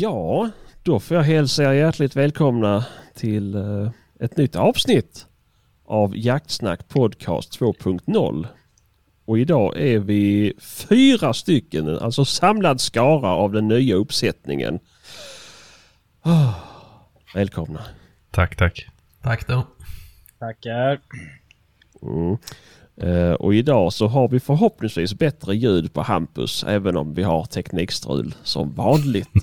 Ja, då får jag hälsa er hjärtligt välkomna till eh, ett nytt avsnitt av Jaktsnack Podcast 2.0. Och idag är vi fyra stycken, alltså samlad skara av den nya uppsättningen. Ah, välkomna. Tack, tack. Tack då. Tackar. Mm. Eh, och idag så har vi förhoppningsvis bättre ljud på Hampus även om vi har teknikstrul som vanligt.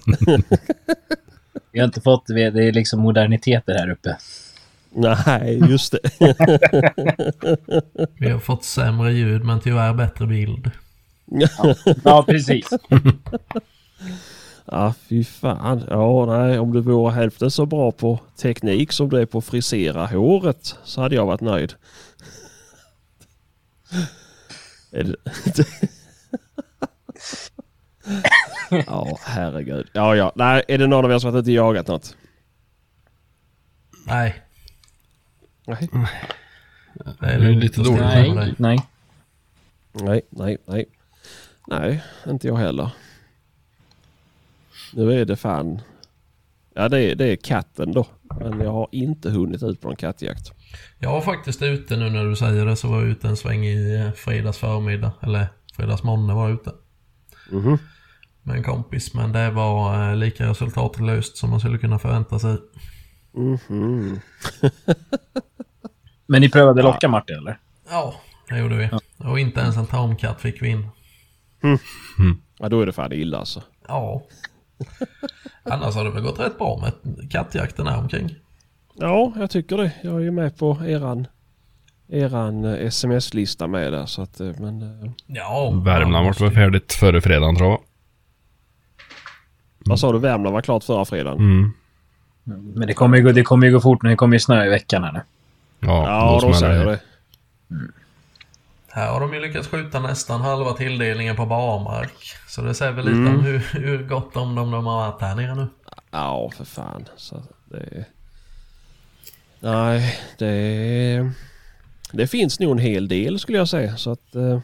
Vi har inte fått, det är liksom moderniteter här uppe. Nej, just det. Vi har fått sämre ljud men tyvärr bättre bild. Ja, precis. Ja, fy fan. Ja, nej, om du vore hälften så bra på teknik som du är på att frisera håret så hade jag varit nöjd. Ja, herregud. Ja, ja. Nej, är det någon av er som har inte jagat något? Nej, Nej. det är Det är lugnt lite dåligt. Nej, nej. Nej, nej, nej. Nej, inte jag heller. Nu är det fan... Ja, det är, det är katten då. Men jag har inte hunnit ut på en kattjakt. Jag var faktiskt ute nu när du säger det så var jag ute en sväng i eh, fredags förmiddag. Eller fredags morgon var jag ute. Mhm. Med en kompis. Men det var eh, lika resultatlöst som man skulle kunna förvänta sig. Mhm. Men ni prövade locka Martin eller? Ja, det gjorde vi. Och inte ens en tamkatt fick vi in. Ja, då är det fan illa alltså. Ja. Annars har det väl gått rätt bra med kattjakten här omkring. Ja, jag tycker det. Jag är ju med på eran, eran eh, sms-lista med där så att... eh, Men... eh, Ja. Värmland vart väl färdigt före fredagen tror jag. Vad sa du? Värmland var klart förra fredagen? Mm. Men det kommer ju gå, det kommer ju gå fort nu. Det kommer ju snö i veckan här nu. Ja, Ja, då säger det. det. Här har de ju lyckats skjuta nästan halva tilldelningen på barmark. Så det säger väl lite Mm. om hur, hur gott om dem de har varit här nere nu. Ja, för fan. Så det... Nej, det... Det finns nog en hel del skulle jag säga. Så att... eh,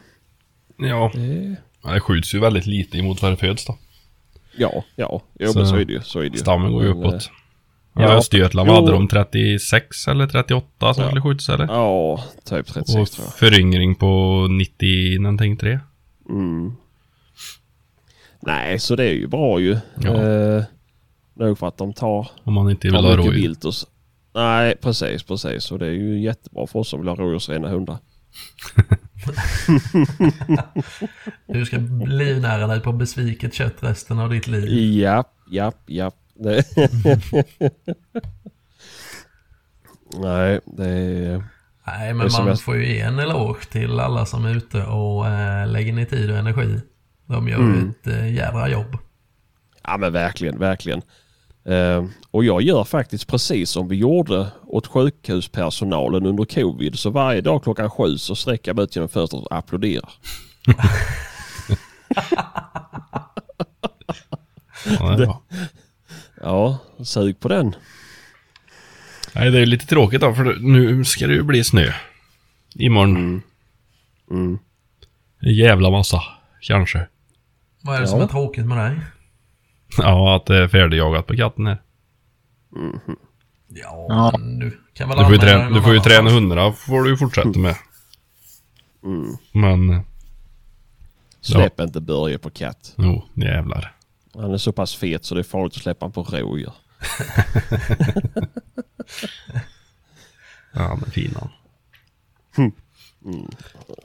Ja, Det... Ja, det skjuts ju väldigt lite emot vad det föds då. Ja, ja. Jo, Så men så är det ju. Så är det ju. Stammen går ju Men, uppåt. ja, Ja, Östergötland hade de 36 eller 38 som Ja. skulle skjutas eller? eh, Ja, typ 36 Och tror jag. föryngring på 90 någonting 3. Mm. Nej, så det är ju bra ju. Ja. Eh, nog för att de tar, Om man inte vill ha rådjur. Nej, precis, precis. Och det är ju jättebra för oss som vill ha rådjursrena hundar. Du ska livnära dig på besviket kött resten av ditt liv. Japp, japp. Det- Nej, det är... Nej, men man jag- får ju ge en eloge till alla som är ute och äh, lägger ner tid och energi. De gör Mm. ett äh, jädra jobb. Ja men verkligen, verkligen. Eh, och jag gör faktiskt precis som vi gjorde åt sjukhuspersonalen under covid. Så varje dag klockan sju så sträcker jag mig ut genom fönstret och applåderar. Ja, det. Ja, sug på den. Nej, det är lite tråkigt då för nu ska det ju bli snö. Imorgon. Mm. En jävla massa, kanske. Vad är det som Ja. är tråkigt med dig? Ja, att det är färdigjagat på katten här. Ja, Ja. men du kan väl Du får ju, träna, du får ju träna hundra får du ju fortsätta med. Mm. Men, Släpp inte Börje på katt. jo, jävlar. Han är så pass fet så det är farligt att släppa honom på rådjur. Ja, men fin han.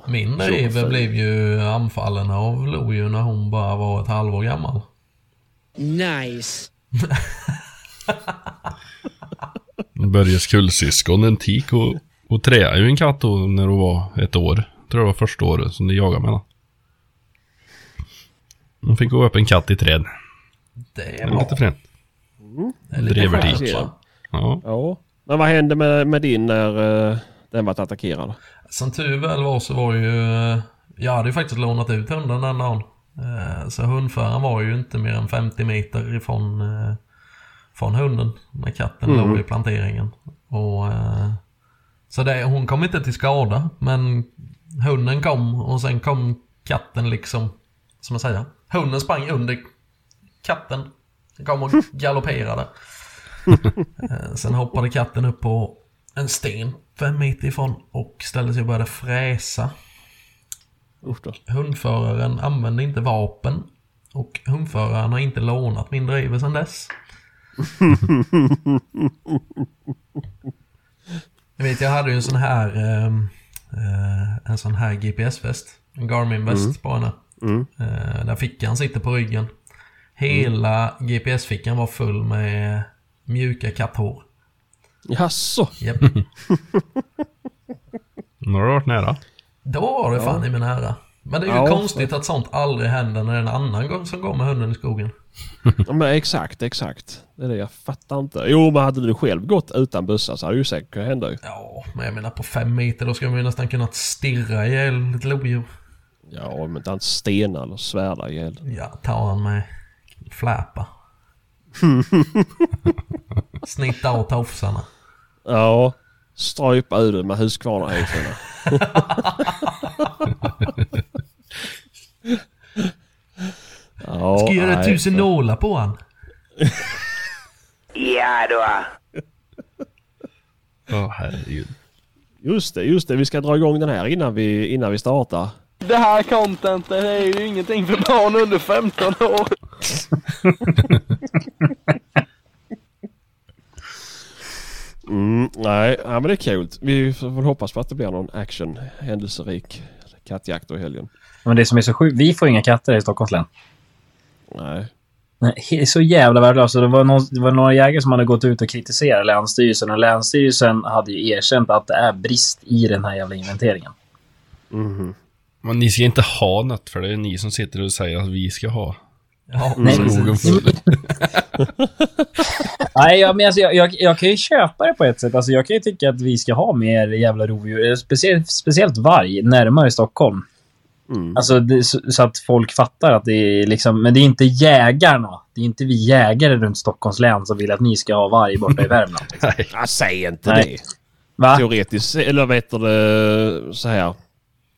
Min Så Eve fin. blev ju anfallen av lodjur när hon bara var ett halvår gammal. Nice. Börjes kullsyskon, en tik och, och träade ju en katt då när hon var ett år. Tror det var första året som de jagade med henne. Hon fick gå upp en katt i träd. Det är Det är bra. lite fränt. Drevertik. skönt, va? Ja. Ja. Men vad hände med, med din när eh, den var attackerad? Som tur väl var så var ju... eh, Jag hade ju faktiskt lånat ut hunden den dagen. Eh, Så hundföraren var ju inte mer än 50 meter ifrån eh, från hunden när katten Mm. låg i planteringen. Och, eh, så det, hon kom inte till skada men hunden kom och sen kom katten liksom, som man säger, hunden sprang under katten Den kom och galopperade. Sen hoppade katten upp på en sten fem meter ifrån och ställde sig och började fräsa. Usch då. Hundföraren använde inte vapen och hundföraren har inte lånat min driver sedan dess. Jag vet, jag hade ju en sån här ehm, eh, en sån här GPS-väst. En Garmin-väst på henne. Eh, där fickan sitter på ryggen. Hela GPS-fickan var full med mjuka katthår. Jaså? Japp. Nu har du varit nära. Då var det fan i min nära. Men det är ju Ja, konstigt att sånt aldrig händer när det är en annan gång som går med hunden i skogen. Ja, men exakt, exakt. Det är det jag fattar inte. Jo, men hade du själv gått utan bössa så hade det ju säkert kunnat hända ju. Ja, men jag menar på fem meter då ska man ju nästan kunna stirra ihjäl ett lodjur. Ja, men inte stenar eller svärda ihjäl. Ja, ta han med fläpa. Snitta av tofsarna. Ja, strypa ur det med Husqvarna-hängslarna. Ja, Ska göra nej. tusen nålar på han. Ja då. Åh herregud. Just det, just det. Vi ska dra igång den här innan vi, innan vi startar. Det här contentet är ju ingenting för barn under 15 år. Mm, nej, ja, men det är kul. Vi får väl hoppas på att det blir någon action, händelserik kattjakt i helgen. Men det som är så sjukt, vi får inga katter i Stockholms län. Nej. Nej, det är så jävla värdelöst. Och Det var, någon, det var några jägare som hade gått ut och kritiserat Länsstyrelsen och Länsstyrelsen hade ju erkänt att det är brist i den här jävla inventeringen. Mhm. Men ni ska inte ha något för det är ni som sitter och säger att vi ska ha. Ja, Nej, Skogen precis. full. Nej, ja, men alltså, jag, jag, jag kan ju köpa det på ett sätt. Alltså, jag kan ju tycka att vi ska ha mer jävla rovdjur. Speciellt, speciellt varg närmare Stockholm. Mm. Alltså, det, så, så att folk fattar att det är liksom... Men det är inte jägarna. Det är inte vi jägare runt Stockholms län som vill att ni ska ha varg borta i Värmland. Liksom. Nej. Säg inte Nej. det. Va? Teoretiskt, eller vet du det så här.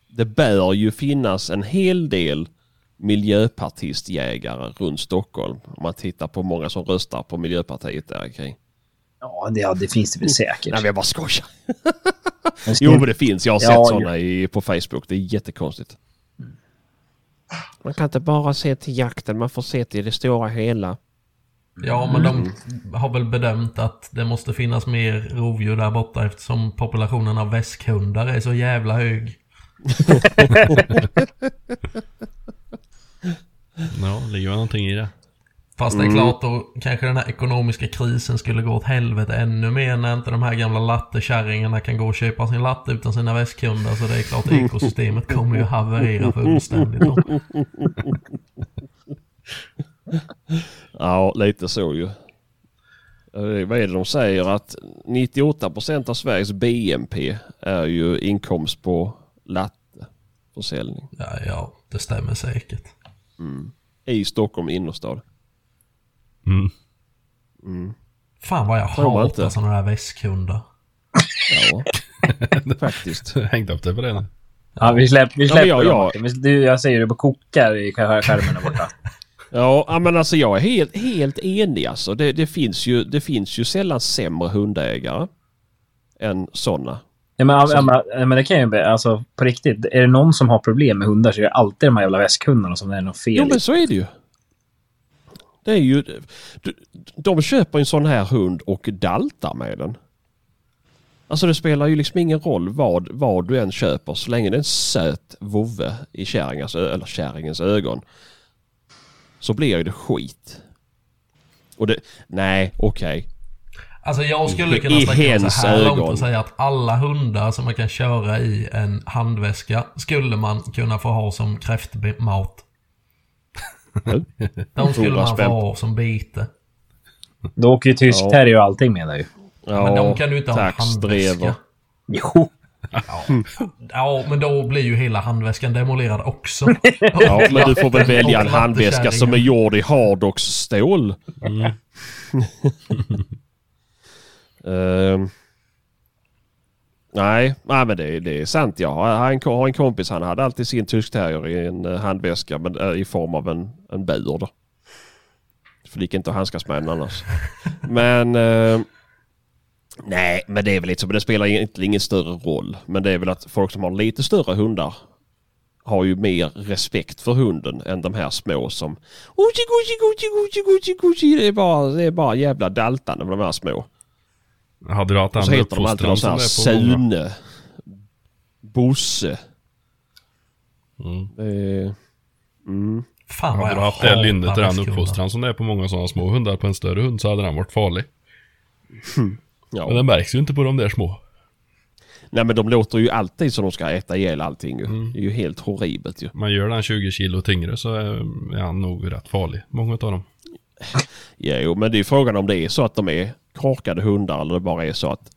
Det bör ju finnas en hel del miljöpartistjägare runt Stockholm. Om man tittar på många som röstar på Miljöpartiet där kring. Ja, det, ja, det finns det väl säkert. Nej men jag bara skojar. Ska- Jo men det finns. Jag har sett Ja, sådana i, på Facebook. Det är jättekonstigt. Man kan inte bara se till jakten. Man får se till det stora hela. Ja, men de har väl bedömt att det måste finnas mer rovdjur där borta eftersom populationen av väskhundar är så jävla hög. Ja, det ligger väl någonting i det. Fast det är klart då kanske den här ekonomiska krisen skulle gå åt helvete ännu mer när inte de här gamla lattekärringarna kan gå och köpa sin latte utan sina väskhundar. Så det är klart ekosystemet kommer ju haverera fullständigt. Då. Ja, lite så ju. Eh, Vad är det de säger? Att 98% av Sveriges BNP är ju inkomst på latteförsäljning. Ja, ja, det stämmer säkert. I Stockholm innerstad. Mm. Fan vad jag hatar inte. sådana där väskhundar. Ja, faktiskt. Hängt upp det på det nu. Ja, vi släpper, vi Ja, släpper men jag- dem, jag- Du, jag säger det på kokar i skär- skärmen där borta. Ja, ja, men alltså jag är helt, helt enig alltså. Det, det, finns ju, det finns ju sällan sämre hundägare än sådana. Ja, men, ja, men, ja, men det kan ju bli, alltså på riktigt. Är det någon som har problem med hundar så är det alltid de här jävla väskhundarna som det är något fel Jo i. men så är det ju. Det är ju... de- köper en sån här hund och daltar med den. Alltså det spelar ju liksom ingen roll vad, vad du än köper så länge det är en söt vovve i kärringens, eller kärringens ögon. Så blir ju det skit. Och det... Nej, okej. Alltså jag skulle kunna sträcka mig så här långt och säga att alla hundar som man kan köra i en handväska skulle man kunna få ha som kräftmat. De skulle man få ha som bite. Då åker ju tysk Ja. terrier och allting med ju. Ja, Men de kan du inte ha en handväska. Jo. Ja, men då blir ju hela handväskan demolerad också. Ja, men du får väl välja en handväska som är gjord i Hardox stål. Mm. Ehm. nej, nej, men det, det är sant. Jag har, har, en, har en kompis, han hade alltid sin tysk terrier i en eh, handväska men, eh, i form av en, en bur. Då. För det gick inte att handskas med den annars. Men... Eh, nej, men det är väl lite så. Det spelar egentligen ingen större roll. Men det är väl att folk som har lite större hundar har ju mer respekt för hunden än de här små som... Det är bara, det är bara jävla daltande med de här små. Hade du haft andra heter de alltid någon uppfostran sån som här det är på många? Sune. Bosse. Mm. Det är... Mm. Fan vad Hade du haft det lynnet i den uppfostran som det är på många sådana små hundar på en större hund så hade den varit farlig. Men Ja. den märks ju inte på de där små. Nej men de låter ju alltid som de ska äta ihjäl allting ju. Mm. Det är ju helt horribelt ju. Man gör den 20 kilo tyngre så är är han nog rätt farlig. Många av dem. Jo men det är ju frågan om det är så att de är korkade hundar eller det bara är så att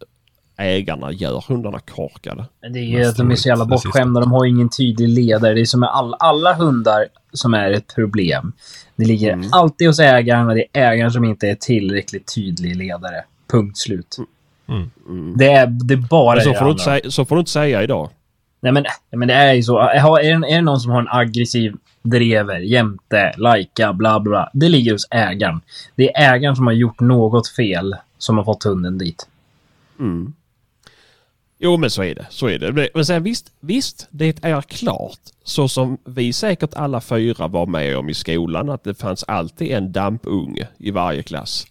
ägarna gör hundarna korkade. Det är ju att de är så jävla det bortskämda. De har ju ingen tydlig ledare. Det är som med all, alla hundar som är ett problem. Det ligger Mm. alltid hos ägaren och det är ägaren som inte är tillräckligt tydlig ledare. Punkt slut. Mm. Det, är, det är bara Men så det får, du inte säga, så får du inte säga idag. Nej men, men det är ju så. Är det, är det någon som har en aggressiv drever, jämte, lajka, bla bla, bla. Det ligger hos ägaren. Det är ägaren som har gjort något fel som har fått hunden dit. Mm. Jo men så är det. Så är det. Men sen visst, visst, det är klart. Så som vi säkert alla fyra var med om i skolan att det fanns alltid en dampunge i varje klass.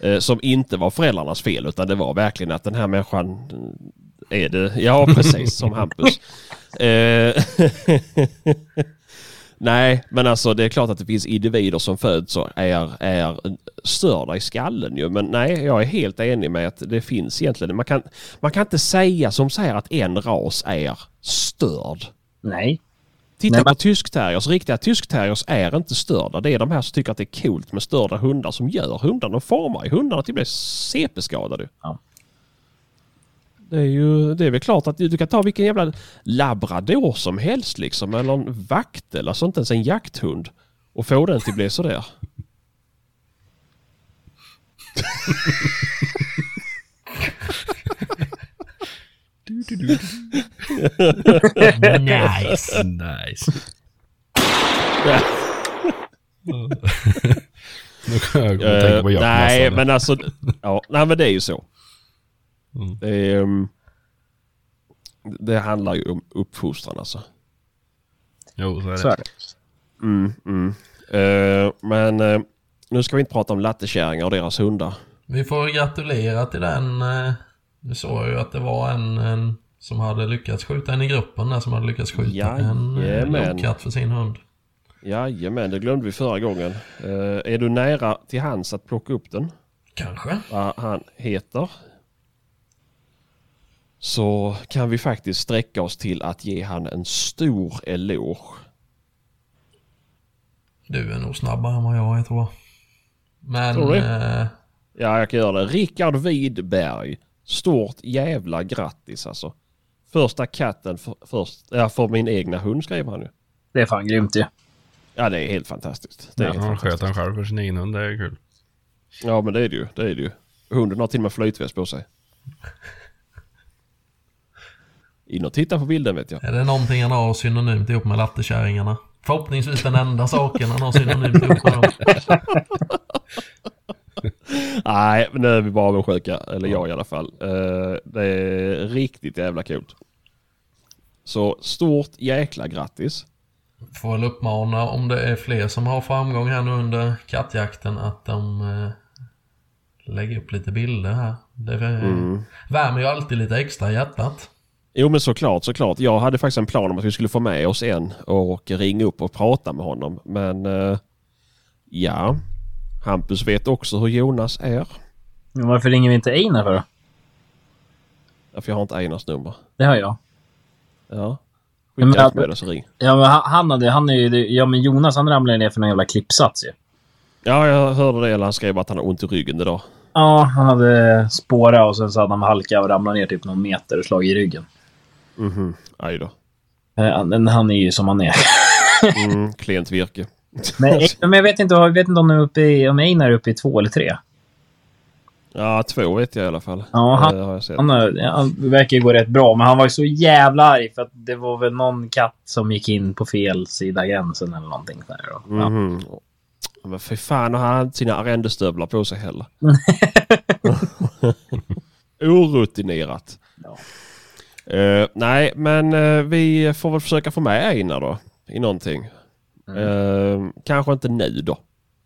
Eh, som inte var föräldrarnas fel utan det var verkligen att den här människan eh, är det. Ja precis som Hampus. Nej, men alltså det är klart att det finns individer som föds och är, är störda i skallen ju. Men nej, jag är helt enig med att det finns egentligen. Man kan, man kan inte säga som säger att en ras är störd. Nej. Titta Nej, på men- tyskterriers. Riktiga tyskterriers är inte störda. Det är de här som tycker att det är coolt med störda hundar som gör hundarna och formar ju hundarna till att bli CP-skadade. Ja. Det är ju det är väl klart att du, du kan ta vilken jävla labrador som helst liksom. Eller en vaktel, alltså inte ens en jakthund. Och få den till att bli sådär. Nice. Nice. Nu kan jag tänka på Eh, jaktmässan. nej, men alltså... Ja, nej, men det är ju så. Mm. Det, är, um, det handlar ju om uppfostran alltså. Jo, så är det. Så är det. Mm, mm. Eh, men eh, nu ska vi inte prata om lattekärringar och deras hundar. Vi får gratulera till den. eh, Du såg ju att det var en, en som hade lyckats skjuta en i gruppen där som hade lyckats skjuta en eh, Jajamän. lodkatt för sin hund. Jajamän, det glömde vi förra gången. Är du nära till hands att plocka upp den? Kanske. Vad han heter? Så kan vi faktiskt sträcka oss till att ge han en stor eloge. Du är nog snabbare än vad jag är tror jag. Men... Tror du? Eh, Ja, jag kan göra det. Rickard Widberg. Stort jävla grattis alltså. Första katten för, först, ja, för min egna hund skrev han ju. Det är fan grymt ju. Ja, det är helt fantastiskt. Det är Ja, helt han sköt han själv för sin egen hund, det är kul. Ja, men det är det ju. Det är det ju. Hunden har till och med flytväst på sig. In och titta på bilden vet jag. är det någonting han har synonymt ihop med lattekärringarna? Förhoppningsvis den enda saken han har synonymt ihop med dem. Nej, men nu är vi bara avundsjuka. Eller jag i alla fall. Eh, det är riktigt jävla coolt. Så stort jäkla grattis. Får väl uppmana om det är fler som har framgång här nu under kattjakten att de eh, lägger upp lite bilder här. Det eh, värmer ju alltid lite extra i hjärtat. Jo men såklart, såklart. Jag hade faktiskt en plan om att vi skulle få med oss en och ringa upp och prata med honom. Men eh, ja, Hampus vet också hur Jonas är. Men varför ringer vi inte Einar för då? Därför jag har inte Einars nummer. Det har jag. Ja. Skicka ett med oss och ring. Ja, men han, hade... Han är ju... Ja, men Jonas han ramlade ner för någon jävla klippsats ju. Ja, jag hörde det. Eller han skrev att han har ont i ryggen idag. Ja, han hade spårat och sen så hade han halkat och ramlat ner typ någon meter och slagit i ryggen. Mhm, aj då. Eh, Men han är ju som han är. Mm, klent virke. Men, men jag vet inte, jag vet inte om, är uppe i, om Einar är uppe i två eller tre. Ja, två vet jag i alla fall. Ja, han- har jag sett. Han, han verkar ju gå rätt bra, men han var ju så jävla arg för att det var väl någon katt som gick in på fel sida gränsen eller någonting. Där, och, ja. Mhm. Men för fan har han inte sina arrendestövlar på sig heller. Orutinerat. Ja. Eh, nej, men eh, vi får väl försöka få med Einar då i någonting. Eh, kanske inte nu då.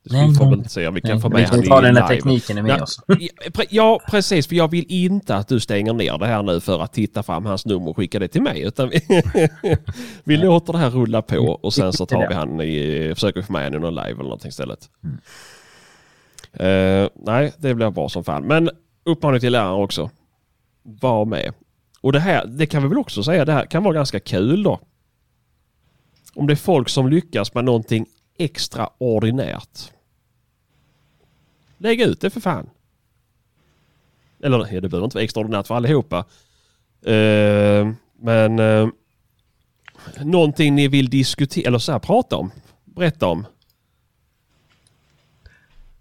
Nej, vi får väl se om vi kan Nej, få vi med kan han ta i den när tekniken är med Ja, oss. Ja, pre- Ja, precis. För jag vill inte att du stänger ner det här nu för att titta fram hans nummer och skicka det till mig. Utan vi, vi låter det här rulla på och sen så tar vi han i, försöker vi få med honom i någon live eller någonting istället. Eh, nej, det blir bra som fan. Men uppmaning till lärare också. Var med. Och det här, det kan vi väl också säga, det här kan vara ganska kul då. Om det är folk som lyckas med någonting extraordinärt. Lägg ut det för fan. Eller det behöver inte vara extraordinärt för allihopa. Uh, men uh, någonting ni vill diskutera, eller så här, prata om. Berätta om.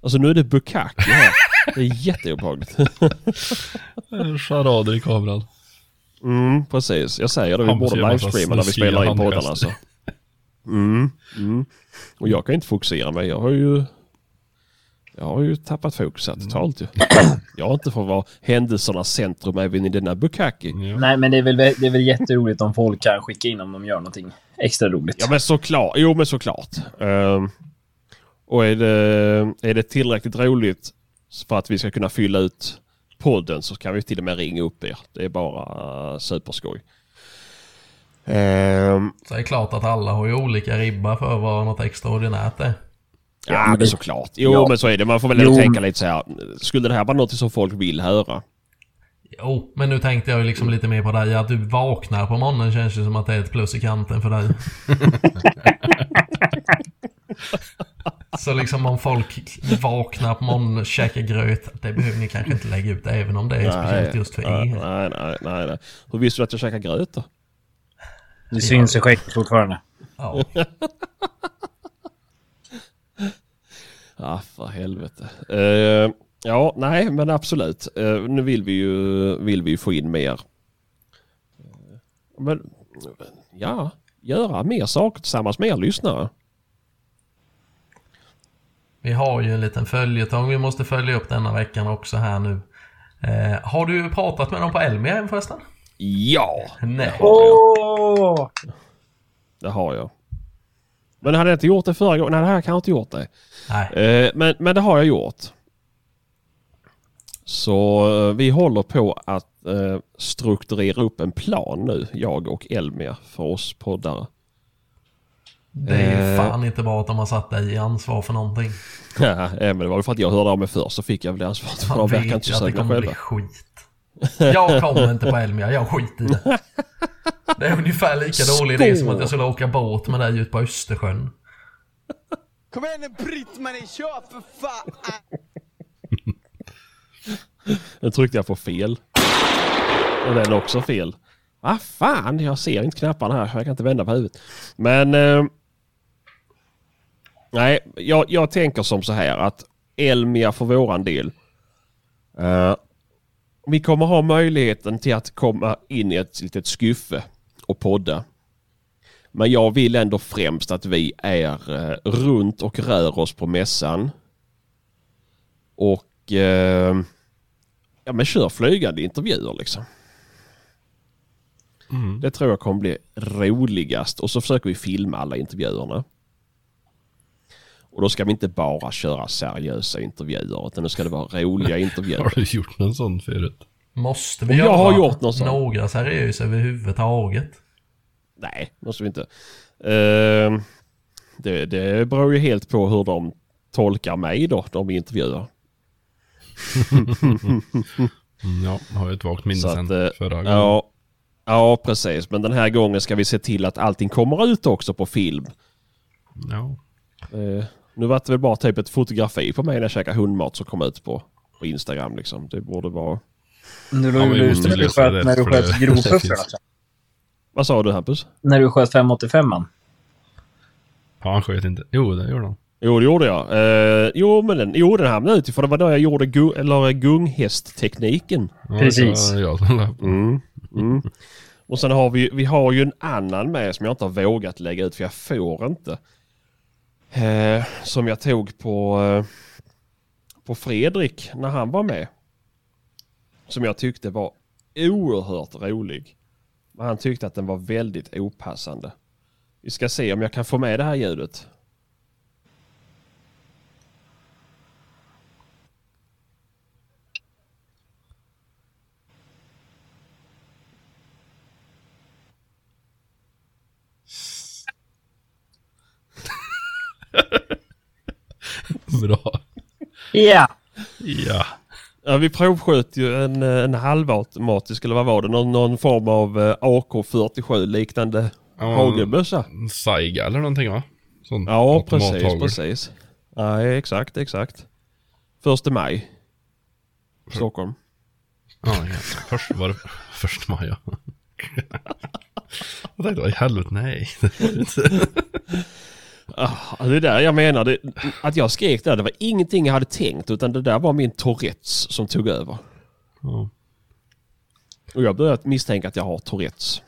Alltså nu är det Bukaki här. Det är jätteobehagligt. Charader i kameran. Mm, precis. Jag säger det. Vi Hampus borde livestreama när vi spelar in podden handgester. alltså. Mm, mm. Och jag kan inte fokusera mig. Jag har ju... Jag har ju tappat fokuset Mm. totalt ju. Jag har inte fått vara händelsernas centrum även i denna Bukaki. Ja. Nej, men det är, väl, det är väl jätteroligt om folk kan skicka in om de gör någonting extra roligt. Ja men såklart. Jo men såklart. Ehm, och är det, är det tillräckligt roligt för att vi ska kunna fylla ut podden så kan vi till och med ringa upp er. Det är bara uh, superskoj. Ehm, Så det är klart att alla har ju olika ribba för vad något extraordinärt är. Ja, men men det- såklart. Jo, Ja. men så är det. Man får väl Jo. tänka lite så här. Skulle det här vara något som folk vill höra? Jo, men nu tänkte jag ju liksom lite mer på dig. Att du vaknar på morgonen känns ju som att det är ett plus i kanten för dig. Så liksom om folk vaknar på morgonen och käkar gröt, det behöver ni kanske inte lägga ut även om det är speciellt just för nej, er. nej, nej, nej, nej. Hur visste du att jag käkar gröt då? Det syns i skägget fortfarande. Ja. Ja, för helvete. Eh, ja, nej, men absolut. Eh, nu vill vi ju, vill vi ju få in mer. Men, ja, göra mer saker tillsammans med er lyssnare. Vi har ju en liten följetong vi måste följa upp denna veckan också här nu. Eh, har du pratat med dem på Elmia än förresten? Ja, Nej. Åh! det har jag. Men hade jag inte gjort det förra gången? Nej, det här har jag inte gjort det. Nej. Eh, men, men det har jag gjort. Så eh, vi håller på att eh, strukturera upp en plan nu, jag och Elmia, för oss poddare. Det är ju Eh. fan inte bra att de har satt dig i ansvar för någonting. Ja, eh, men det var väl för att jag hörde av mig först så fick jag väl det ansvaret för Man de verkar vet inte ju så att det säkra kommer bli själva. skit. Jag kommer inte på Elmia, jag skiter i det. Det är ungefär lika dålig idé som att jag skulle åka båt med dig ut på Östersjön. Kom igen nu Britt-Marie, kör för fan! Nu tryckte jag på fel. Och den är också fel. Vad fan, jag ser inte knapparna här. Jag kan inte vända på huvudet. Men... Eh, nej, jag, jag tänker som så här att Elmia för våran del. Eh, vi kommer ha möjligheten till att komma in i ett litet skuffe och podda. Men jag vill ändå främst att vi är eh, runt och rör oss på mässan. Och eh, ja, men kör flygande intervjuer liksom. Det tror jag kommer bli roligast. Och så försöker vi filma alla intervjuerna. Och då ska vi inte bara köra seriösa intervjuer utan nu ska det vara roliga Har intervjuer. du gjort någon sån förut? Måste vi Om jag göra har gjort något sånt. några seriösa överhuvudtaget? Nej, måste vi inte. Eh, det, det beror ju helt på hur de tolkar mig då, de vi intervjuar. Mm, ja, har ju ett vagt minne sen eh, förra gången. Ja, ja, precis. Men den här gången ska vi se till att allting kommer ut också på film. Ja. Eh, nu var det väl bara typ ett fotografi på mig när jag käkade hundmat som kom ut på, på Instagram liksom. Det borde vara... Nu Ja, låg du måste när du lösa sköt, det, när du för sköt grovpuffrarna. finns. Vad sa du Hampus? När du sköt 585an. ja, han sköt inte. Jo, det gjorde han. Jo, det gjorde jag. Eh, jo, men den, jo, den hamnade ute för det var då jag gjorde gu, eller gunghästtekniken. Ja, Precis. på. Mm. Mm. Och sen har vi, vi har ju en annan med som jag inte har vågat lägga ut för jag får inte. Eh, som jag tog på, eh, på Fredrik när han var med. Som jag tyckte var oerhört rolig. Men han tyckte att den var väldigt opassande. Vi ska se om jag kan få med det här ljudet. Bra. Ja. Ja. Ja, vi provsköt ju en, eh, en halvautomatisk, eller vad var det? Någon, någon form av eh, AK47 liknande Ja, hagelbössa. Saiga eller någonting va? Sån Ja, precis, precis. Nej, exakt, exakt. Första maj. Stockholm. Ja, ja. Först var det första maj ja. Jag tänkte, vad i helvete, nej. Ah, det är där jag menar. Det, att jag skrek där, det var ingenting jag hade tänkt utan det där var min Tourettes som tog över. Ja. Och jag började misstänka att jag har Tourettes.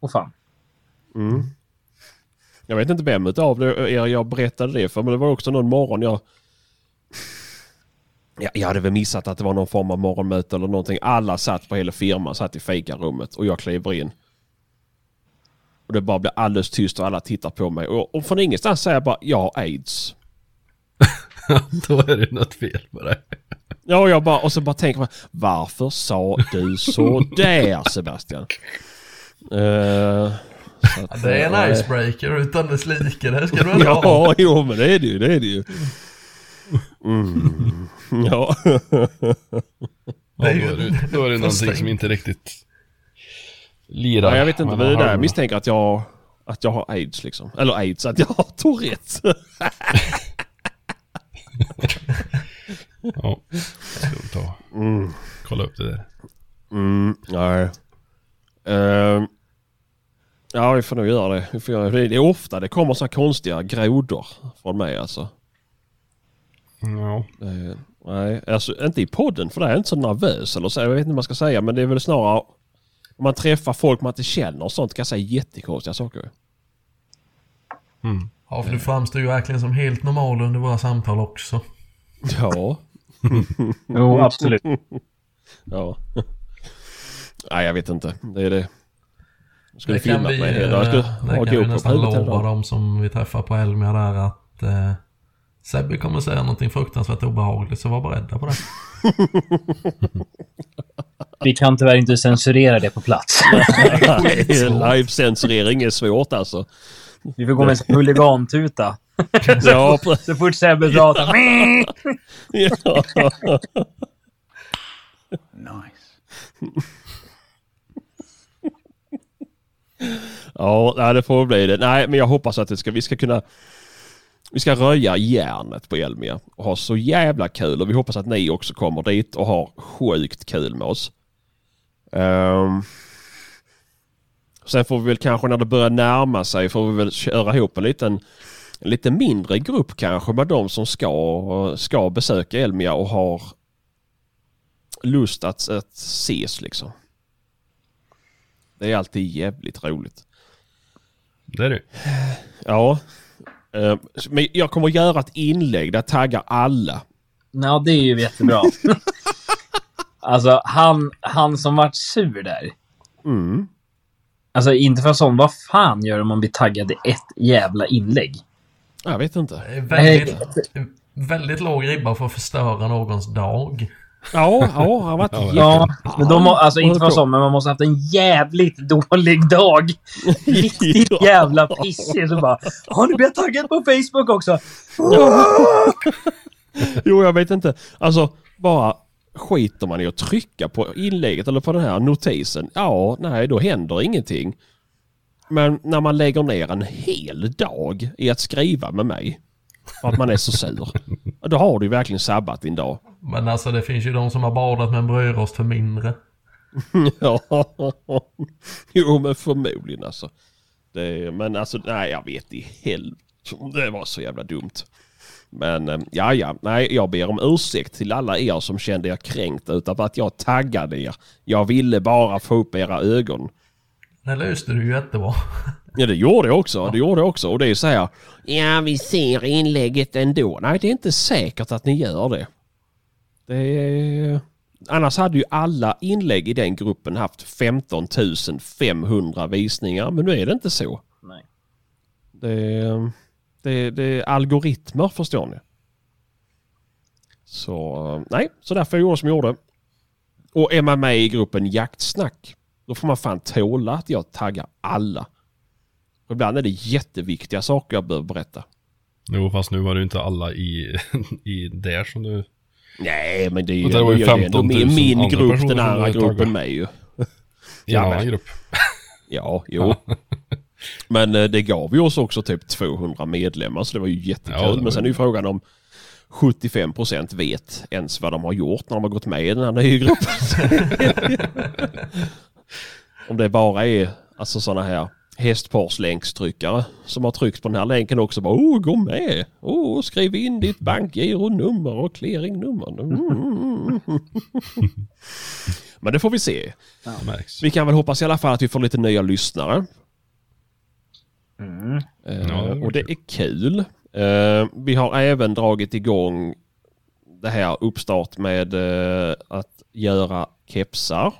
Åh fan. Jag vet inte vem utav er jag berättade det för men det var också någon morgon jag... Ja, jag hade väl missat att det var någon form av morgonmöte eller någonting. Alla satt på hela firman, satt i fikarummet och jag kliver in. Och det bara blir alldeles tyst och alla tittar på mig. Och, och från ingenstans säger jag bara jag har aids. Då är det något fel på det. Ja, och, jag bara, och så bara tänker man varför sa du så där Sebastian? Så att, Det är en eh, icebreaker utan dess like. Det ska du. Ja, jo men det är det ju. Det är det ju. Mm. Ja. Ja, då Det är det, då är det någonting som inte riktigt lirar. ja jag vet inte, det är där jag misstänker att jag, att jag har aids liksom. Eller aids, att jag har Tourettes. Ja, ska vi ta kolla upp det där. Mm, nej. Ehm, ja, vi får nog göra det. Vi får göra det. Det är ofta det kommer så här konstiga grodor från mig alltså. Ja, Eh, nej, alltså inte i podden för där är jag inte så nervös eller så. Jag vet inte vad man ska säga men det är väl snarare om man träffar folk man inte känner och sånt kan jag säga jättekonstiga saker. Ja, för du framstår ju verkligen som helt normal under våra samtal också. Ja. Jo, absolut. Ja. Nej, jag vet inte. Det är det. Jag skulle Det kan filmat vi, mig. eh, Jag skulle det ha kan vi nästan lova dem som vi träffar på Elmia där att eh, Sebbe kommer säga någonting fruktansvärt obehagligt så var beredda på det. Vi kan tyvärr inte censurera det på plats. Live-censurering är svårt alltså. Vi får gå med en huligantuta. Ja, Så fort Sebbe pratar. ja. Ja, nej, det får bli det. Nej, men jag hoppas att det ska, vi ska kunna... Vi ska röja järnet på Elmia och ha så jävla kul och vi hoppas att ni också kommer dit och har sjukt kul med oss. Ehm, sen får vi väl kanske när det börjar närma sig får vi väl köra ihop en liten en lite mindre grupp kanske med de som ska, ska besöka Elmia och har lust att, att ses liksom. Det är alltid jävligt roligt. det är det Ja. Eh, Men jag kommer att göra ett inlägg där jag taggar alla. Ja, det är ju jättebra. alltså, han, han som vart sur där. Mm. Alltså, inte för sån. Vad fan gör om man blir taggad i ett jävla inlägg? Jag vet inte. Väldigt, väldigt låg ribba för att förstöra någons dag. Ja, ja, har varit Ja, Ja, men de, må- alltså inte för sån, men man måste ha haft en jävligt dålig dag. Riktigt jävla pissig. Så bara, har du blivit taggad på Facebook också? Jo, jag vet inte. Alltså, bara skiter man i att trycka på inlägget eller på den här notisen. Ja, nej, då händer ingenting. Men när man lägger ner en hel dag i att skriva med mig för att man är så sur. Då har du ju verkligen sabbat din dag. Men alltså det finns ju de som har badat med en brödrost för mindre. Ja, jo men förmodligen alltså. Det, men alltså nej jag vet i helvete. Det var så jävla dumt. Men eh, ja, ja, nej jag ber om ursäkt till alla er som kände er kränkt utav att jag taggade er. Jag ville bara få upp era ögon. Det löste du ju jättebra. Ja det gjorde jag också. Det gjorde jag också. Och det är så här. Ja vi ser inlägget ändå. Nej det är inte säkert att ni gör det. Det är... Annars hade ju alla inlägg i den gruppen haft 15 500 visningar. Men nu är det inte så. Nej. Det är, det, det är algoritmer förstår ni. Så nej, så därför gjorde jag som jag gjorde. Och är man med i gruppen jaktsnack, då får man fan tåla att jag taggar alla. Och ibland är det jätteviktiga saker jag behöver berätta. Jo, fast nu var det ju inte alla i, i där som du... Nej, men det är ju, det var ju det är ju ändå 15 000 min, min andra grupp, personer den andra gruppen med ju. I en Ja, annan men- grupp. Ja, jo. Men eh, det gav ju oss också typ 200 medlemmar så det var ju jättekul. Ja, var Men sen är ju- ju frågan om 75% vet ens vad de har gjort när de har gått med i den här nya gruppen. om det bara är alltså sådana här hästparslänkstryckare som har tryckt på den här länken också. Bara, oh, gå med! Oh, skriv in ditt bankgironummer och clearingnummer. Mm. Men det får vi se. Märks. Vi kan väl hoppas i alla fall att vi får lite nya lyssnare. Mm. Eh, Ja, det och det är kul. Eh, vi har även dragit igång det här uppstart med eh, att göra kepsar.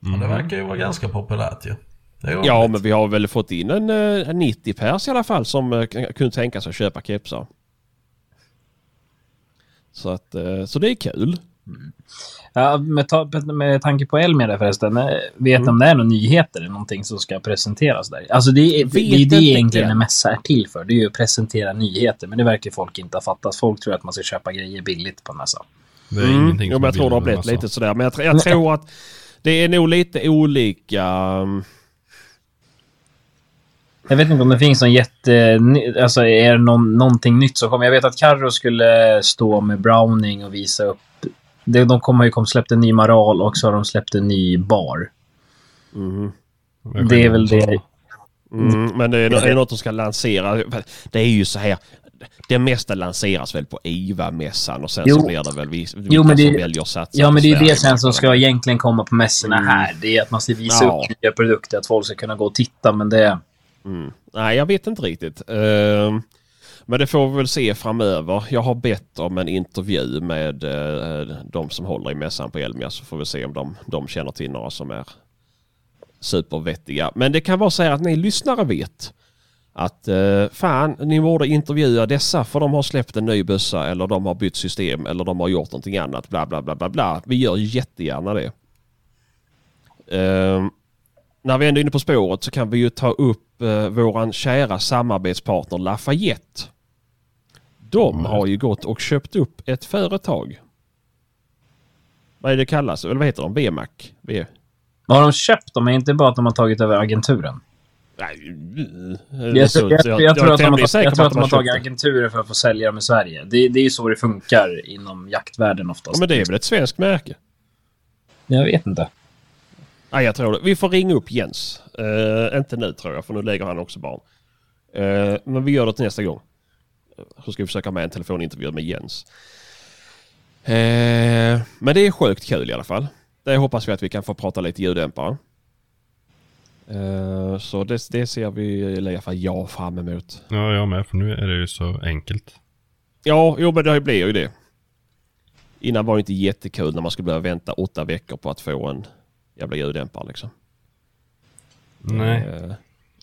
Ja, det verkar ju vara ganska populärt ju. Ja, roligt. men vi har väl fått in en, eh, en 90 pers i alla fall som eh, kunde tänka sig att köpa kepsar. Så, att, eh, så det är kul. Ja, med, ta, med tanke på Elmia förresten. Vet ni om det är några nyheter eller någonting som ska presenteras där? Alltså det är det, är det egentligen en mässa är till för. Det är ju att presentera nyheter. Men det verkar folk inte ha fattat. Folk tror att man ska köpa grejer billigt på en mässa. Det är ingenting jo, men jag tror det har blivit lite sådär. Men jag, jag tror att det är nog lite olika. Jag vet inte om det finns någon jätte... Alltså är det någon, någonting nytt som kommer? Jag vet att Carro skulle stå med Browning och visa upp... De kommer ju kom, släppt en ny Maral och så har de släppt en ny bar. mhm. Det är väl det. Mm, men det är, är det något de ska lansera. Det är ju så här. Det mesta lanseras väl på IVA-mässan och sen Jo. så blir det väl vis- vilka Jo, men det- som väljer att satsa Ja, men det är det sen som ska egentligen komma på mässorna här. Det är att man ska visa Ja. upp nya produkter, att folk ska kunna gå och titta, men det... Mm. Nej, jag vet inte riktigt. Ehm, men det får vi väl se framöver. Jag har bett om en intervju med uh, de som håller i mässan på Elmia så får vi se om de, de känner till några som är supervettiga. Men det kan vara så här att ni lyssnare vet att uh, fan, ni borde intervjua dessa för de har släppt en ny bössa eller de har bytt system eller de har gjort någonting annat. Bla bla bla bla bla. Vi gör jättegärna det. Ehm, när vi ändå är inne på spåret så kan vi ju ta upp eh, våran kära samarbetspartner Lafayette. De har ju gått och köpt upp ett företag. Vad är det kallas? Eller vad heter de? VMAC? V... Vad har de köpt? De är inte bara att de har tagit över agenturen. Nej, Jag, tror- jag, så jag, jag tror är att de har, tämligen jag säker på tror att de har tagit det. agenturen för att få sälja dem i Sverige. Det, det är ju så det funkar inom jaktvärlden oftast. Ja, men det är väl ett svenskt märke? Jag vet inte. Nej, jag tror det. Vi får ringa upp Jens. Eh, inte nu tror jag, för nu lägger han också barn. Eh, men vi gör det till nästa gång. Så ska vi försöka med en telefonintervju med Jens. Eh, men det är sjukt kul i alla fall. Det hoppas vi att vi kan få prata lite ljuddämpare. Eh, så det, det ser vi i alla fall jag fram emot. Ja, jag med. För nu är det ju så enkelt. Ja, jo men det blir ju det. Innan var det inte jättekul när man skulle behöva vänta åtta veckor på att få en jävla ljuddämpare liksom. Nej. Eh,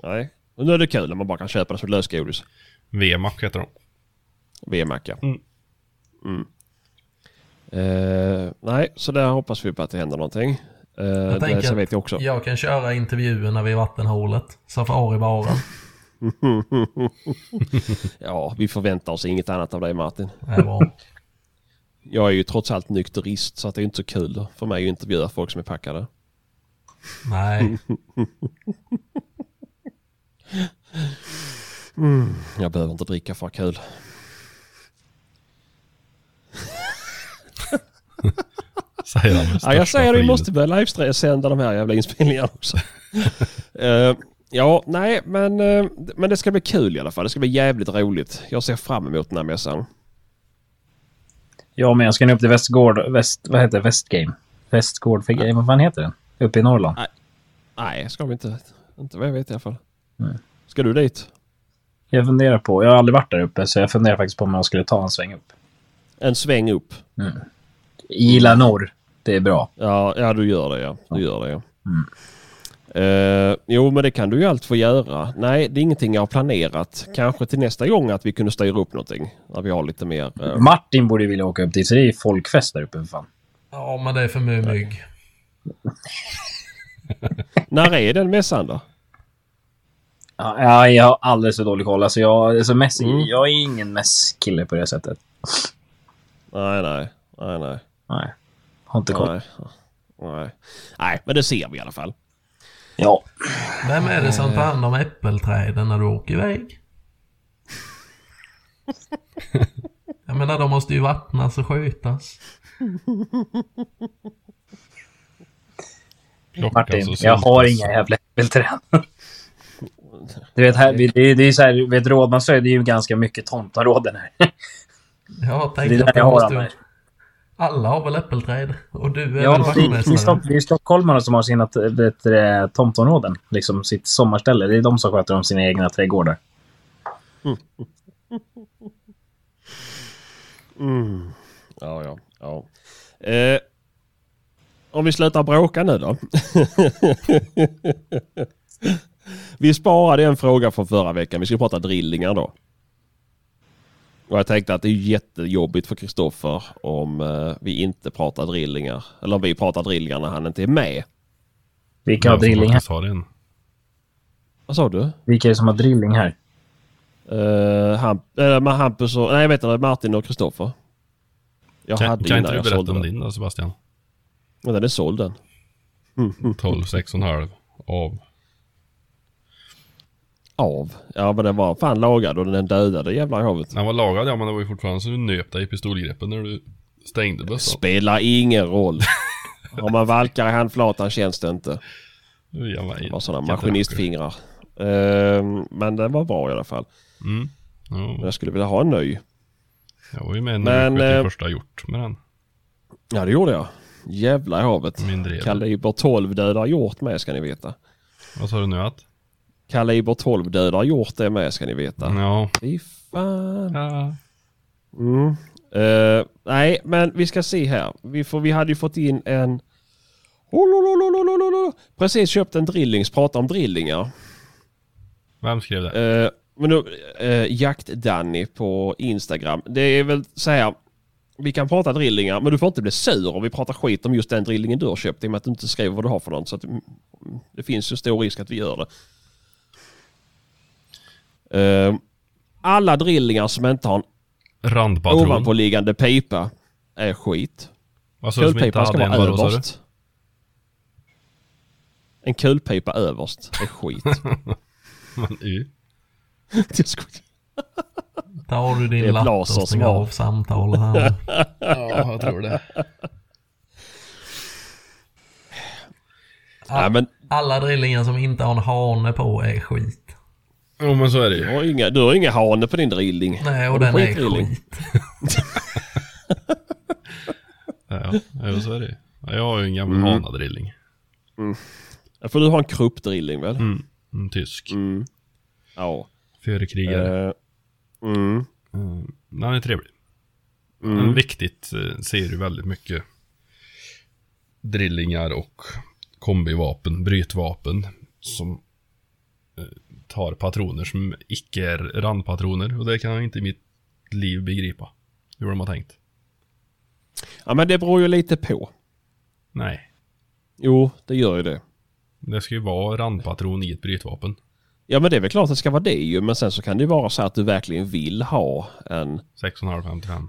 nej. Och nu är det kul när man bara kan köpa det som lösgodis. VMAC heter de. V-macka. Mm. Mm. Eh, nej, så där hoppas vi på att det händer någonting. Eh, det tänker vet jag också. Jag kan köra intervjuerna vid vattenhålet. Safaribaren. Ja, vi förväntar oss inget annat av dig Martin. Det bra. Jag är ju trots allt nykterist så att det är inte så kul för mig att intervjua folk som är packade. Nej. Jag behöver inte dricka för att ha kul. Säger han Ja, jag säger det, vi måste börja livesända de här jävla inspelningarna också. Eh, ja, nej, men, eh, men det ska bli kul i alla fall. Det ska bli jävligt roligt. Jag ser fram emot den här mässan. Ja, men jag ska nu upp till Västgård... Väst, vad heter det? Västgame? Västgård för Game? Vad fan heter den? Uppe i Norrland. Nej, ska vi inte. Inte vad jag vet i alla fall. Nej. Ska du dit? Jag funderar på, jag har aldrig varit där uppe, så jag funderar faktiskt på om jag skulle ta en sväng upp. En sväng upp? Gilla norr, det är bra. Ja, ja du gör det ja. Du gör det ja. Mm. Eh, jo men det kan du ju allt få göra. Nej det är ingenting jag har planerat. Kanske till nästa gång att vi kunde styra upp någonting. När vi har lite mer... eh, Martin borde vilja åka upp dit, så det är folkfest där uppe för fan. Ja, men det är för mycket mygg. när är den mässan då? Ja, ja, jag har alldeles för dålig koll. Alltså jag, alltså mäss, Mm. jag är ingen mässkille på det sättet. Nej nej. Nej nej. Nej, har inte koll. Nej. Nej. Nej men det ser vi i alla fall. Ja. Vem är det som tar hand om äppelträden när du åker iväg? Jag menar, de måste ju vattnas och skötas. Plockas Martin, och jag har inga jävla äppelträd. Du vet, här, vi- det, det är så här, du vet, Rådmansö, det är ju ganska mycket tomtområden här. Jag Det är där jag har måste... alla. Har väl äppelträd? Och du är väl Ja, det är, vaktmästare? Stock, det är stockholmarna som har sina det, tomtområden. Liksom sitt sommarställe. Det är de som sköter om sina egna trädgårdar. Mm. Ja ja. ja. Eh, om vi slutar bråka nu då. vi sparade en fråga från förra veckan. Vi skulle prata drillingar då. Och jag tänkte att det är jättejobbigt för Kristoffer om eh, vi inte pratar drillingar. Eller om vi pratar drillingar när han inte är med. Vilka har drilling här? Vad sa du? Vilka är det som har drilling här? Uh, Hamp äh, med Hampus och... Nej jag vet inte. Martin och Kristoffer. Jag Kan, hade kan innan inte du berätta sålde om den. din då Sebastian? Men den är såld den. 12, 6,5 av. Av? Ja men den var fan lagad och den dödade jävla i havet. Den var lagad ja men det var ju fortfarande så du nöp dig i pistolgreppet när du stängde bössan. Spelar ingen roll. Om man valkar i handflatan känns det inte. Det var sådana maskinistfingrar. Ehm, men den var bra i alla fall. Mm. Ja, jag skulle vilja ha en ny. jag var ju med när Men, sköt eh, första hjort med den. Ja det gjorde jag. Jävla i havet. Kaliber 12 dödar hjort med ska ni veta. Vad sa du nu att? Kaliber 12 dödar hjort det med ska ni veta. Ja. Fy fan. ja. Mm. Eh, nej, men vi ska se här. Vi, får, vi hade ju fått in en... Precis köpt en drillings, prata om drillingar. Vem skrev det? Eh, men då, uh, Jakt-Danny på Instagram. Det är väl så här. Vi kan prata drillingar men du får inte bli sur om vi pratar skit om just den drillingen du har köpt i och med att du inte skriver vad du har för någon. Så att, mm, det finns ju stor risk att vi gör det. Eh, alla drillingar som inte har en Randpatron. ovanpåliggande pipa är skit. Du inte Kulpipan ska vara du? överst. En kulpipa överst är skit. Men, y. Jag skojar. Tar du Det din är lapp och som stänger har- av samtalet här. Ja, jag tror det. Nej men Alla drillingar som inte har en hane på är skit. Jo men så är det du ju. har inga, du har inga hane på din drilling. Nej, Har och du den är skit. Ja, ja så är det ju. Ja, Jag har ju en gammal Mm. hanadrilling. Ja, För du har en kruppdrilling väl? Mm. En tysk. Mm. Ja. Före krigare. Eh, mm. Mm. Den är trevlig. Mm. Men viktigt eh, ser du väldigt mycket drillingar och kombivapen, brytvapen som tar patroner som icke är randpatroner och det kan jag inte i mitt liv begripa hur de har tänkt. Ja men det beror ju lite på. Nej, Jo, det gör ju det. det ska ju vara randpatron i ett brytvapen. Ja men det är väl klart att det ska vara det ju. Men sen så kan det ju vara så att du verkligen vill ha en 6,5-55.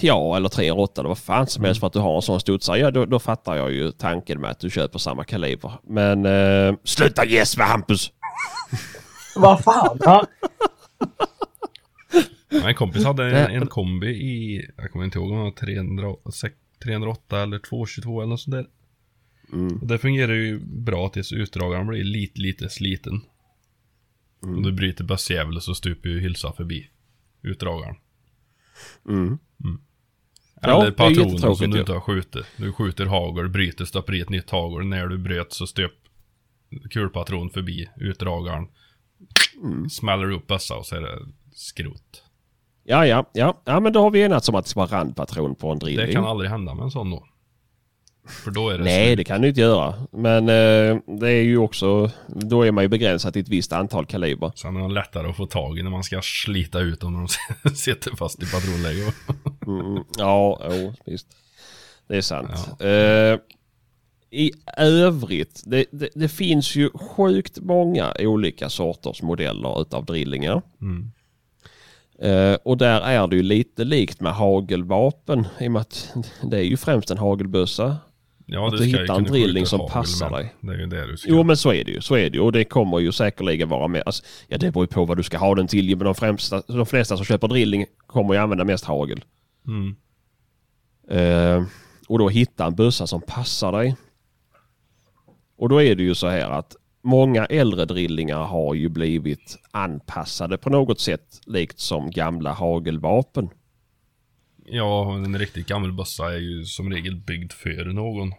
Ja, eller 308 eller vad fan som helst för att du har en sån studsare. Ja, då, då fattar jag ju tanken med att du köper samma kaliber. Men eh, sluta gäspa Hampus! Vad fan? Ja. Ja, En kompis hade en, en kombi i, jag kommer inte ihåg om det var 300, 308 eller 222 eller något sånt där. Mm. Och det fungerar ju bra tills utdragaren blir lite, lite sliten. Mm. Och du bryter bössjävel så stupar ju hylsa förbi utdragaren. Mm. Ja, Eller det är patronen jättetråkigt som du inte har skjutit. Du skjuter hagel, bryter, stoppar i ett nytt hagel. När du bröt så stöp kulpatron förbi utdragaren. Mm. Smäller upp bössa och så är det skrot. Ja, ja, ja. Ja, men då har vi enats om att det ska vara randpatron på en drilling. Det kan aldrig hända med en sån då. För då är det Nej, slut. det kan du inte göra. Men eh, det är ju också... Då är man ju begränsad till ett visst antal kaliber. Sen är de lättare att få tag i när man ska slita ut dem när de sitter fast i patronläge. Mm, ja, jo, visst. Det är sant. Eh, I övrigt, det, det, det finns ju sjukt många olika sorters modeller utav drillingar. Mm. Eh, och där är det ju lite likt med hagelvapen i och med att det är ju främst en hagelbössa. Ja, Att du hittar en drilling som hagel passar dig. Det är ju det du ska. Jo men så är det ju, så är det ju. Och det kommer ju säkerligen vara med. Alltså, ja det beror ju på vad du ska ha den till. Men de, främsta, de flesta som köper drilling kommer ju använda mest hagel. Mm. Eh, och då hitta en bössa som passar dig. Och då är det ju så här att många äldre drillingar har ju blivit anpassade på något sätt likt som gamla hagelvapen. Ja, en riktigt gammal bössa är ju som regel byggd för någon.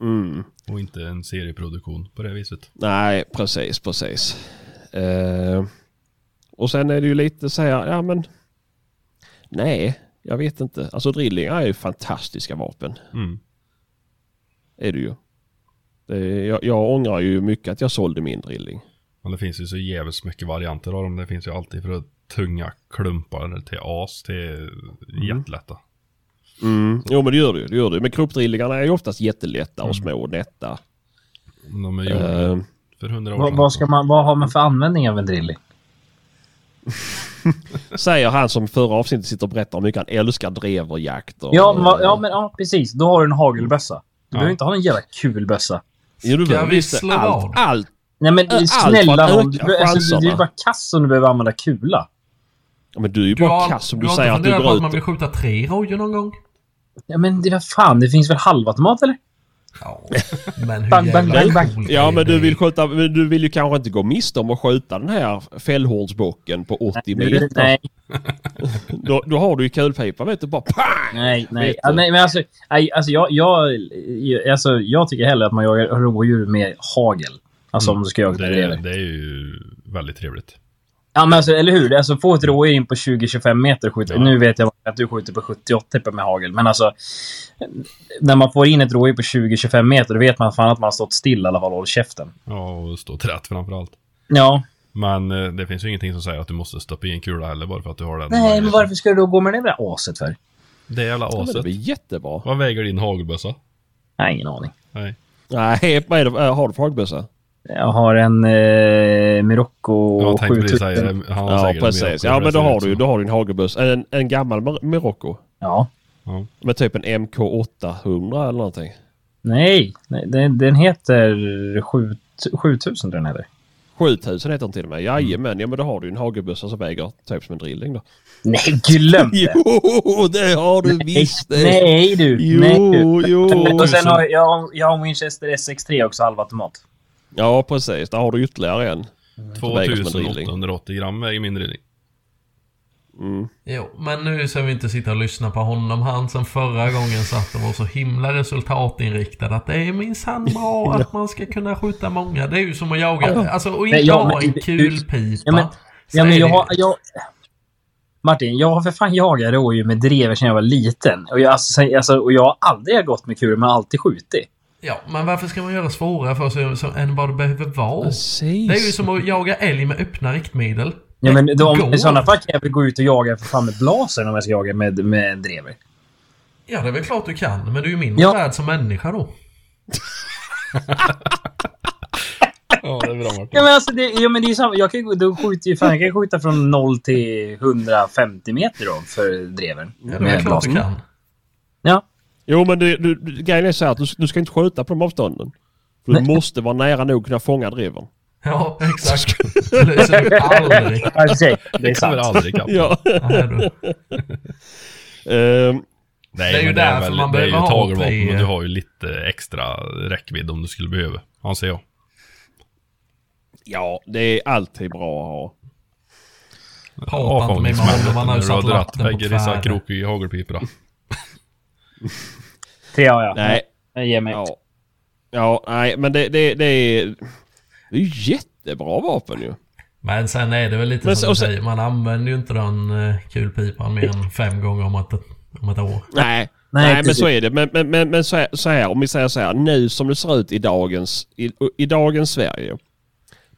Mm. Och inte en serieproduktion på det viset. Nej, precis, precis. Eh, och sen är det ju lite så här, ja men... Nej, jag vet inte. Alltså drillingar är ju fantastiska vapen. Mm. Är det ju. Det, jag, jag ångrar ju mycket att jag sålde min drilling. Men det finns ju så jävligt mycket varianter av dem. Det finns ju alltid från tunga klumpar till as till jättelätta. Mm. Jo men det gör ju. Det gör det. Men kroppdrillingarna är ju oftast jättelätta och Mm. små och nätta. De är gjorda Eh, för hundra år Vad, sedan. vad, ska man, vad har man för användning av en drilling? säger han som förra avsnittet sitter och berättar hur mycket han älskar dreverjakt. Och, Ja, ja, men ja, precis. Då har du en hagelbössa. Du Ja. behöver inte ha en jävla kul bössa. Jo, du behöver slå allt, vad? allt. Nej men Allt snälla öka Du, alltså, det är ju bara kass om du behöver använda kula. Ja, men du är ju Du bara har, kass om du du har säger inte att du funderat på att man vill skjuta tre rojor någon gång? Ja men det var fan, det finns väl halvautomat eller? Ja, men hur Bang, bang, bang, bang. Ja men du det? vill skjuta, du vill ju kanske inte gå miste om att skjuta den här fällhornsbocken på 80 meter. Nej, Då, då har du ju kulpipa vet du bara pang! nej, nej. Ja, nej men alltså, nej, alltså, jag, jag, alltså jag tycker hellre att man jagar rådjur med hagel. Alltså om du ska jaga Det är, det är ju väldigt trevligt. Ja men alltså, eller hur? Alltså få ett rådjur in på 20-25 meter och skjuta. Ja. Nu vet jag att du skjuter på 70-80 med hagel. Men alltså... När man får in ett rådjur på 20-25 meter, då vet man fan att man har stått still i alla fall och hållit käften. Ja, och stå rätt framför allt. Ja. Men eh, det finns ju ingenting som säger att du måste stoppa i en kula heller bara för att du har den. Nej, men varför ska du då gå med det där aset för? Det jävla Ja, men det aset. blir jättebra. Vad väger din hagelbössa? Nej, ingen aning. Nej. Nej, vad är det, äh, har du för hagelbössa? Jag har en eh, tänkte precis 7000. säga det. Han har Ja precis. Ja men då har du ju då har du en hagelbössa. En, en gammal Mirocco. Ja. Ja. Med typ en MK800 eller någonting. Nej, nej den, den heter 7, 7000 tror jag den heter. 7000 heter den till och med. Jajamän, ja men då har du ju en hagelbössa som väger typ som en drilling då. Nej, glöm det! Jo, det har du visst det. Nej du! Jo, nej, du. jo. Och sen har jag, jag har Winchester S63 också, halvautomat. Ja precis, där har du ytterligare en. väger som en drilling. 2880 gram väger min drilling. Mm. Jo, men nu ska vi inte sitta och lyssna på honom. Han som förra gången satt och var så himla resultatinriktad. Att det är minsann bra att man ska kunna skjuta många. Det är ju som att jaga, alltså och inte ja, ha en kulpipa. Ja, men- Ja, men jag har... Jag, Martin, jag har för fan jagat rådjur med drever sedan jag var liten. Och jag, alltså, alltså, och jag har aldrig gått med kulor, men alltid skjutit. Ja, men varför ska man göra svårare för sig så, än vad det behöver vara? Precis. Det är ju som att jaga älg med öppna riktmedel. Ja, men då, går. I sådana fall kan jag väl gå ut och jaga för fan med blasen om jag ska jaga med, med drever. Ja, det är väl klart du kan, men du är ju mindre Ja. värd som människa då. Ja, det är bra Martin. Ja men alltså det, ja, men det är samma. Jag kan då skjuter ju fan, jag kan skjuta från 0 till 150 meter då för dreven. Ja, det är klart du kan. Ja. Jo men du, du, du- grejen är så här att du, du ska inte skjuta på de avstånden. För du måste vara nära nog kunna fånga drevern. Ja, exakt. Det löser du aldrig. Det är Det kommer sant. aldrig ikapp. Ja. Nej, du. Ehm, Nej, Det är ju därför väl- man det är ju behöver ha tagelvapen tre- och du har ju lite extra räckvidd om du skulle behöva. Anser jag. ja, det är alltid bra att ha. Prata inte med mig om man har ju När du har satt latten på bägge dessa tvären. krokiga hagelpiporna. Tre har jag. Nej. Jag ger mig. Ja. Ja, nej men det, det, det är... Det är ju jättebra vapen ju. Men sen är det väl lite Men som så- du sen- säger, man använder ju inte den uh, kulpipan mer än fem gånger om ett, om ett år. Nej, Nej, Nej, men så är det. Men, men, men, men så, här, så här, om vi säger så här, nu som det ser ut i dagens, i, i dagens Sverige.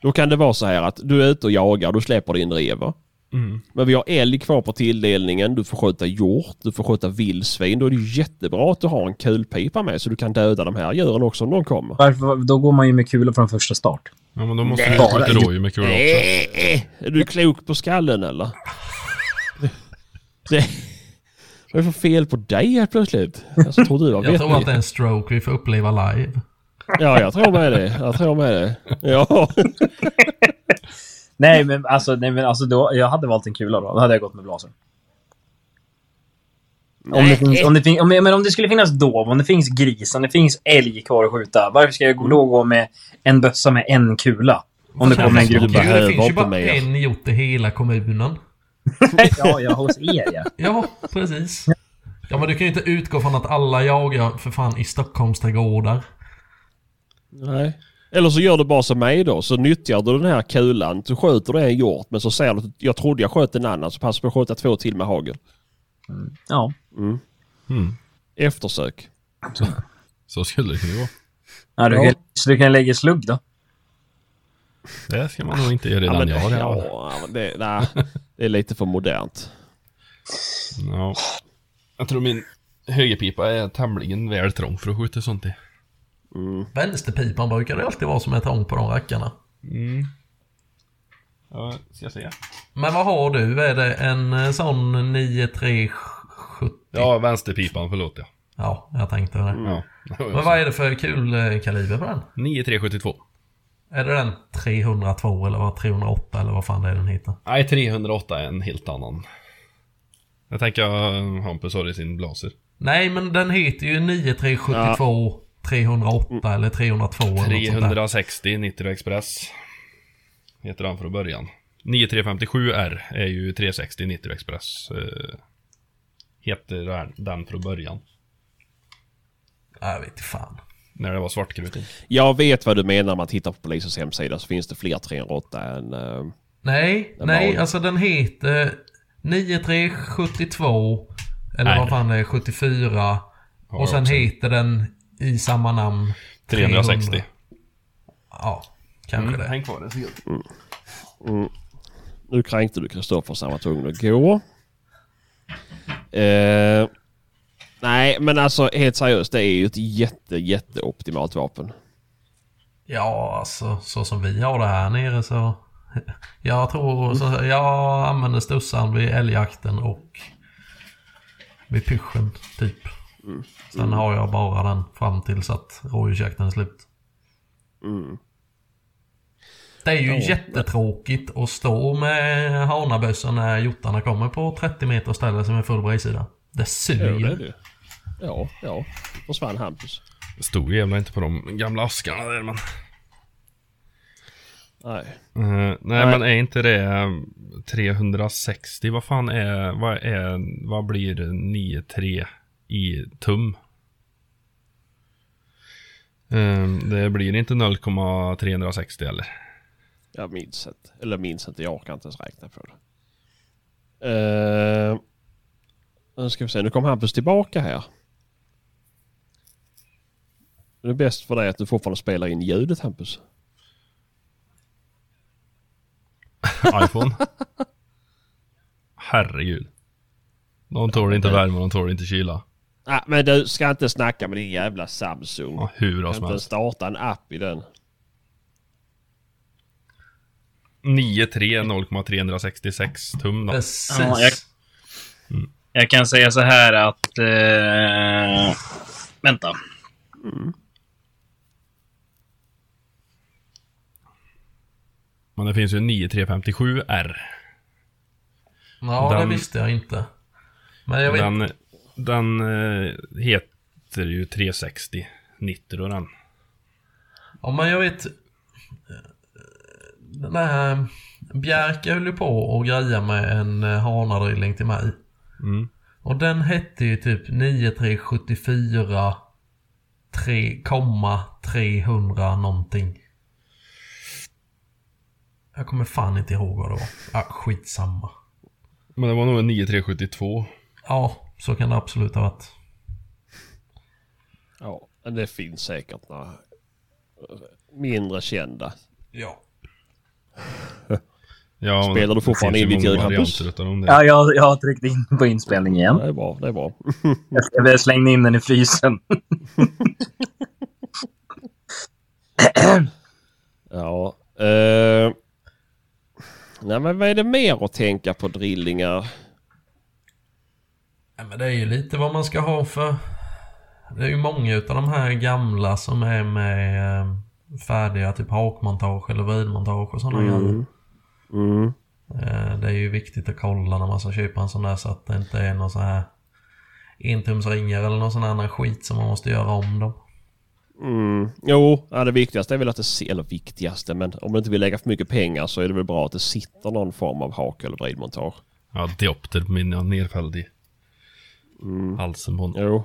Då kan det vara så här att du är ute och jagar, du släpper din rever. Mm. Men vi har älg kvar på tilldelningen, du får skjuta hjort, du får skjuta vildsvin. Då är det ju jättebra att du har en kulpipa med så du kan döda de här djuren också om de kommer. Varför, då går man ju med kulor från första start. Ja, men då måste du skjuta rådjur med kul också. Är du klok på skallen eller? Det, vad är det för fel på dig helt plötsligt? Alltså, tror du har Jag tror att det är en stroke vi får uppleva live. Ja, jag tror med det. Jag tror med det. Ja. Nej, men alltså, nej, men alltså då, jag hade valt en kula då. Då hade jag gått med blaser. Om det, finns, om, det om, men om det skulle finnas dov, om det finns gris, om det finns älg kvar att skjuta. Varför ska jag gå- då gå med en bössa med en kula? Om det kommer en du grupp. det finns ju bara en hjort i hela kommunen. ja, ja, hos er ja. Ja, precis. Ja, men du kan ju inte utgå från att alla jagar för fan i Stockholmsträdgårdar. Nej. Eller så gör du bara som mig då. Så nyttjar du den här kulan. Du skjuter du en hjort men så säger du att jag trodde jag sköt en annan så passa på att skjuta två till med hagel. Ja. Mm. Eftersök. Så skulle det kunna vara. ja, du, Ja. Kan, så du kan lägga slugg då? Det ska man nog inte göra Ja, redan men, jag har det. ja, Ja. ja, men det, nej, det är lite för modernt. Ja. Jag tror min högerpipa är tämligen väl trång för att skjuta sånt i. Vänsterpipan brukar det alltid vara som är trång på de rackarna. Mm. Ja, ska jag säga. Men vad har du? Är det en eh, sån 9370? Ja, vänsterpipan, förlåt ja. Ja, jag tänkte det. ja. Men vad är det för kulkaliber på den? 9372. Är det den 302 eller vad 308 eller vad fan det är den heter? Nej, 308 är en helt annan. Jag tänker uh, Hampus har det i sin blaser. Nej, men den heter ju 9372 308 eller 302 eller något sånt där. 360 Nitro Express. Heter han från början. 9357R är ju 360 Nitro Express. eh, heter den från början. Ja, Jag vet fan. När det var svartkruten. Jag vet vad du menar när man tittar på polisens hemsida så finns det fler 308 än... eh, Nej, Den nej, var- alltså den heter 9372 eller Nej. vad fan det är, 74. Har och sen också. heter den i samma namn 360. 300. Ja, kanske Mm, det. häng kvar en sekund. Nu kränkte du Kristoffer så var tvungen att gå. Eh, nej, men alltså helt seriöst. Det är ju ett jätte, jätte optimalt vapen. Ja, alltså så som vi har det här nere så... Jag tror... Så, jag använder stussan vid älgjakten och vid pyschen, typ. Sen har jag bara den fram tills att rådjursjakten är slut. Det är ju Ja. jättetråkigt att stå med hanabössan när hjortarna kommer på 30 meter ställe som är full bredsida. Det Ja, suger. är det. Ja, ja. Försvann Hampus. Det stod ju jävla inte på de gamla askarna där men. Nej. Eh, nej, men är inte det eh, 360? Vad fan är, vad är, vad blir 9,3 i tum? Eh, det blir inte 0,360 eller? Jag minns inte. Eller minns inte. Jag orkar inte ens räkna på det. Uh, nu ska vi se. Nu kom Hampus tillbaka här. Det är bäst för dig att du fortfarande spelar in ljudet Hampus. iPhone? Herregud. De tål inte värme, de tål inte kyla. Ah, men du ska inte snacka med din jävla Samsung. Ja, hur kan som inte helst. starta en app i den. 9,3 0,366 tum då. Precis. Ja, jag- Jag kan säga så här att... Eh, vänta. Men det finns ju 9357R. Ja, det Den- visste jag inte. Men jag vet Den, den eh, heter ju 360 Nitro den. Ja, men jag vet... eh, Den här... Bjerke höll ju på och greja med en eh, hanadrilling till mig. Mm. Och den hette ju typ 9374 3,300 någonting. Jag kommer fan inte ihåg vad det var. Ah, skitsamma. Men det var nog en 9372. Ja, så kan det absolut ha varit. Ja, det finns säkert några eh, mindre kända. Ja. Ja, Spelar du fortfarande in ditt ljud, Hampus? Ja, jag, jag har tryckt in på inspelning igen. Det är bra, det är bra. Jag, jag slängde in den i frysen. Ja. Eh, nej men vad är det mer att tänka på drillingar? Ja, men det är ju lite vad man ska ha för... Det är ju många utav de här gamla som är med eh, färdiga typ hakmontage eller vridmontage och sådana grejer. Mm. Eh, det är ju viktigt att kolla när man ska köpa en sån där så att det inte är någon så här entumsringar eller någon sån annan skit som man måste göra om dem. Mm. Jo, ja, det viktigaste är väl att det ser, eller viktigaste, men om du inte vill lägga för mycket pengar så är det väl bra att det sitter någon form av hak eller vridmontage. Ja, diopter på min jag nerfälld i Mm. halsen på honom. Jo.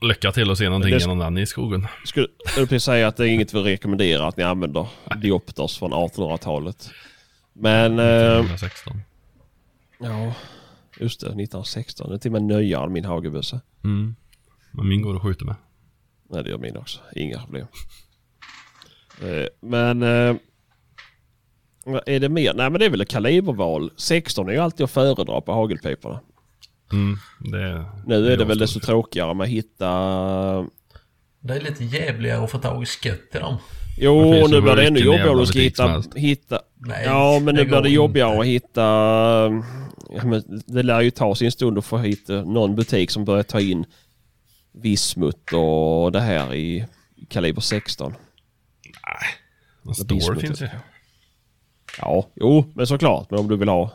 Lycka till att se någonting Det- genom den i skogen. Skulle skulle precis säga att det är inget vi rekommenderar att ni använder diopters från 1800-talet. Men... Eh, 2016. ja, just det. 1916. Det är till och med nyare än min hagelbössa. Mm. Men min går att skjuta med. Nej, det gör min också. Inga problem. Eh, men... Eh, är det mer? Nej, men det är väl ett kaliberval. 16 är ju alltid att föredra på hagelpiporna. Mm. Det, Nu är det väl desto tråkigare med att hitta... Det är lite jävligare att få tag i skött i dem. Jo, Det nu blir det ännu jobbigare att hitta... hitta Nej, ja, men nu blir det jobbigare inte. att hitta... Ja, men det lär ju ta sin stund att få hit eh, någon butik som börjar ta in vismut och det här i kaliber 16. En bismut, store finns ju. Ja, jo, men såklart. Men om du vill ha...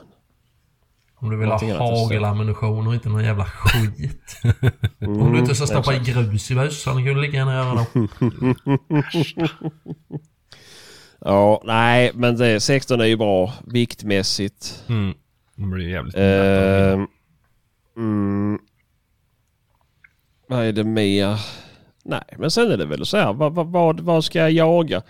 Om du vill ha hagelammunition och inte någon jävla skit. Mm, Om du inte ska stoppa i grus i bössan kan du lika gärna göra det. Ja, nej, men det, 16 är ju bra viktmässigt. Mm. Det blir jävligt. Ehm, mm, vad är det mer? Nej, men sen är det väl så här. Vad, vad, vad, vad ska jag jaga?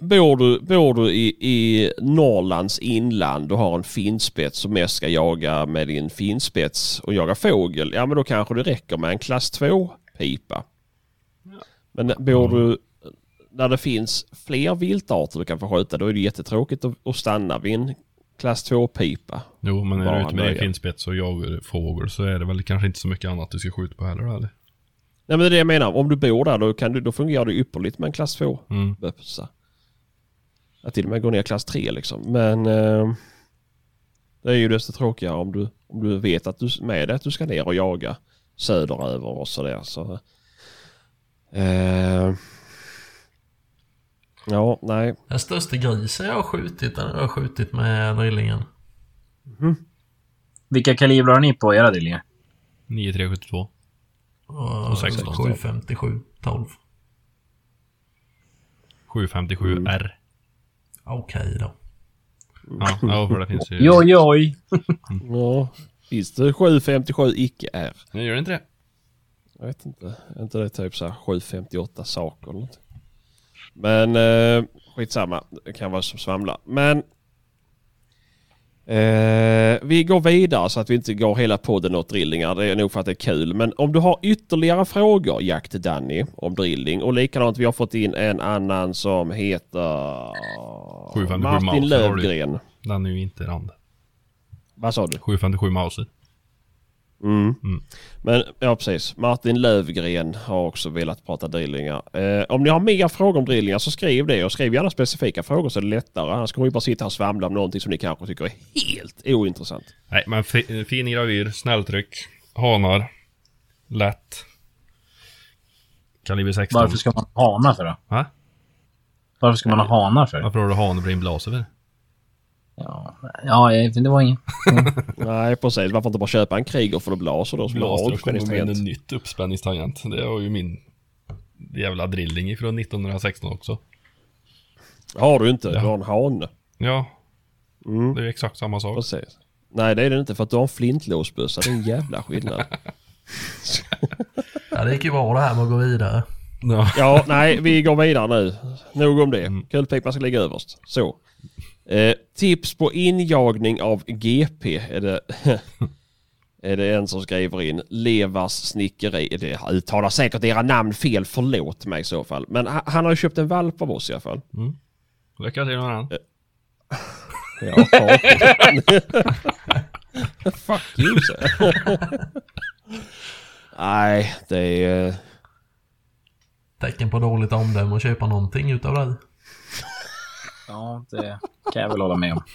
Bor du, bor du i, i Norrlands inland och har en finspets och mest ska jaga med din finspets och jaga fågel. Ja men då kanske det räcker med en klass 2 pipa. Men bor du där det finns fler viltarter du kan få skjuta då är det jättetråkigt att, att stanna vid en klass 2-pipa. Jo, men är du ute med nöja. finspets och jagar fågel så är det väl kanske inte så mycket annat du ska skjuta på heller eller? Nej men det är det jag menar. Om du bor där då, kan du, då fungerar det ypperligt med en klass 2 Mm. bössa. Att till och med gå ner klass 3 liksom. Men eh, det är ju desto tråkigare om du, om du vet att du med det att du ska ner och jaga söderöver och sådär. Så, eh, ja, nej. Den största grisen jag har skjutit, den har jag skjutit med drillingen. Vilka kalibrar har ni på era drillingar? 9372. Och Och 16. 757, 12. 757R. Okej då. Ja, ja, för det finns ju... Joj, joj. Ja, finns det 757 icke-R? Nej, gör det inte det? Jag vet inte. Är inte det typ så här 758 saker eller något? Men eh, skitsamma. Det kan vara som svamlar. Men eh, vi går vidare så att vi inte går hela podden åt drillningar. Det är nog för att det är kul. Men om du har ytterligare frågor, Jakt Danny, om drilling. Och likadant, vi har fått in en annan som heter 757 Martin. Lövgren. Den är ju inte rand. Vad sa du? 757 Mauser. Mm. Mm. Men ja, precis. Martin Lövgren har också velat prata drillingar. Eh, om ni har mer frågor om drillingar så skriv det och skriv gärna specifika frågor så är det lättare. Annars kommer vi bara sitta här och svamla om någonting som ni kanske tycker är helt ointressant. Nej, men fi, fin gravyr, snälltryck, hanar, lätt. Kaliber 16. Varför ska man ha hanar för då? Va? Varför ska man ha hanar för? Varför har du hanebrin blaser Ja, ja det var inget. Nej, precis. Varför inte bara köpa en Kriger för att blåsa då? Som har Blaser kommer med en nytt uppspänningstangent. Det har ju min jävla drilling ifrån 1916 också. Har du inte. Ja. Du har en hane. Ja, Mm, det är exakt samma sak. precis. Nej, det är det inte för att du har en flintlåsbössa. Det är en jävla skillnad. Ja, det gick ju bra det här med att gå vidare. Ja. Ja, nej, vi går vidare nu. Nog om det. Kulpipan ska ligga överst. Så. Eh, tips på injagning av GP är det, är det en som skriver in. Levars snickeri. Det uttalar säkert era namn fel. Förlåt mig i så fall. Men ha- han har ju köpt en valp av oss i alla fall. Lycka till med den. Ja. Fuck you. Nej, det är... eh, Tecken på dåligt omdöme att köpa någonting utav dig. Ja, det kan jag väl hålla med om.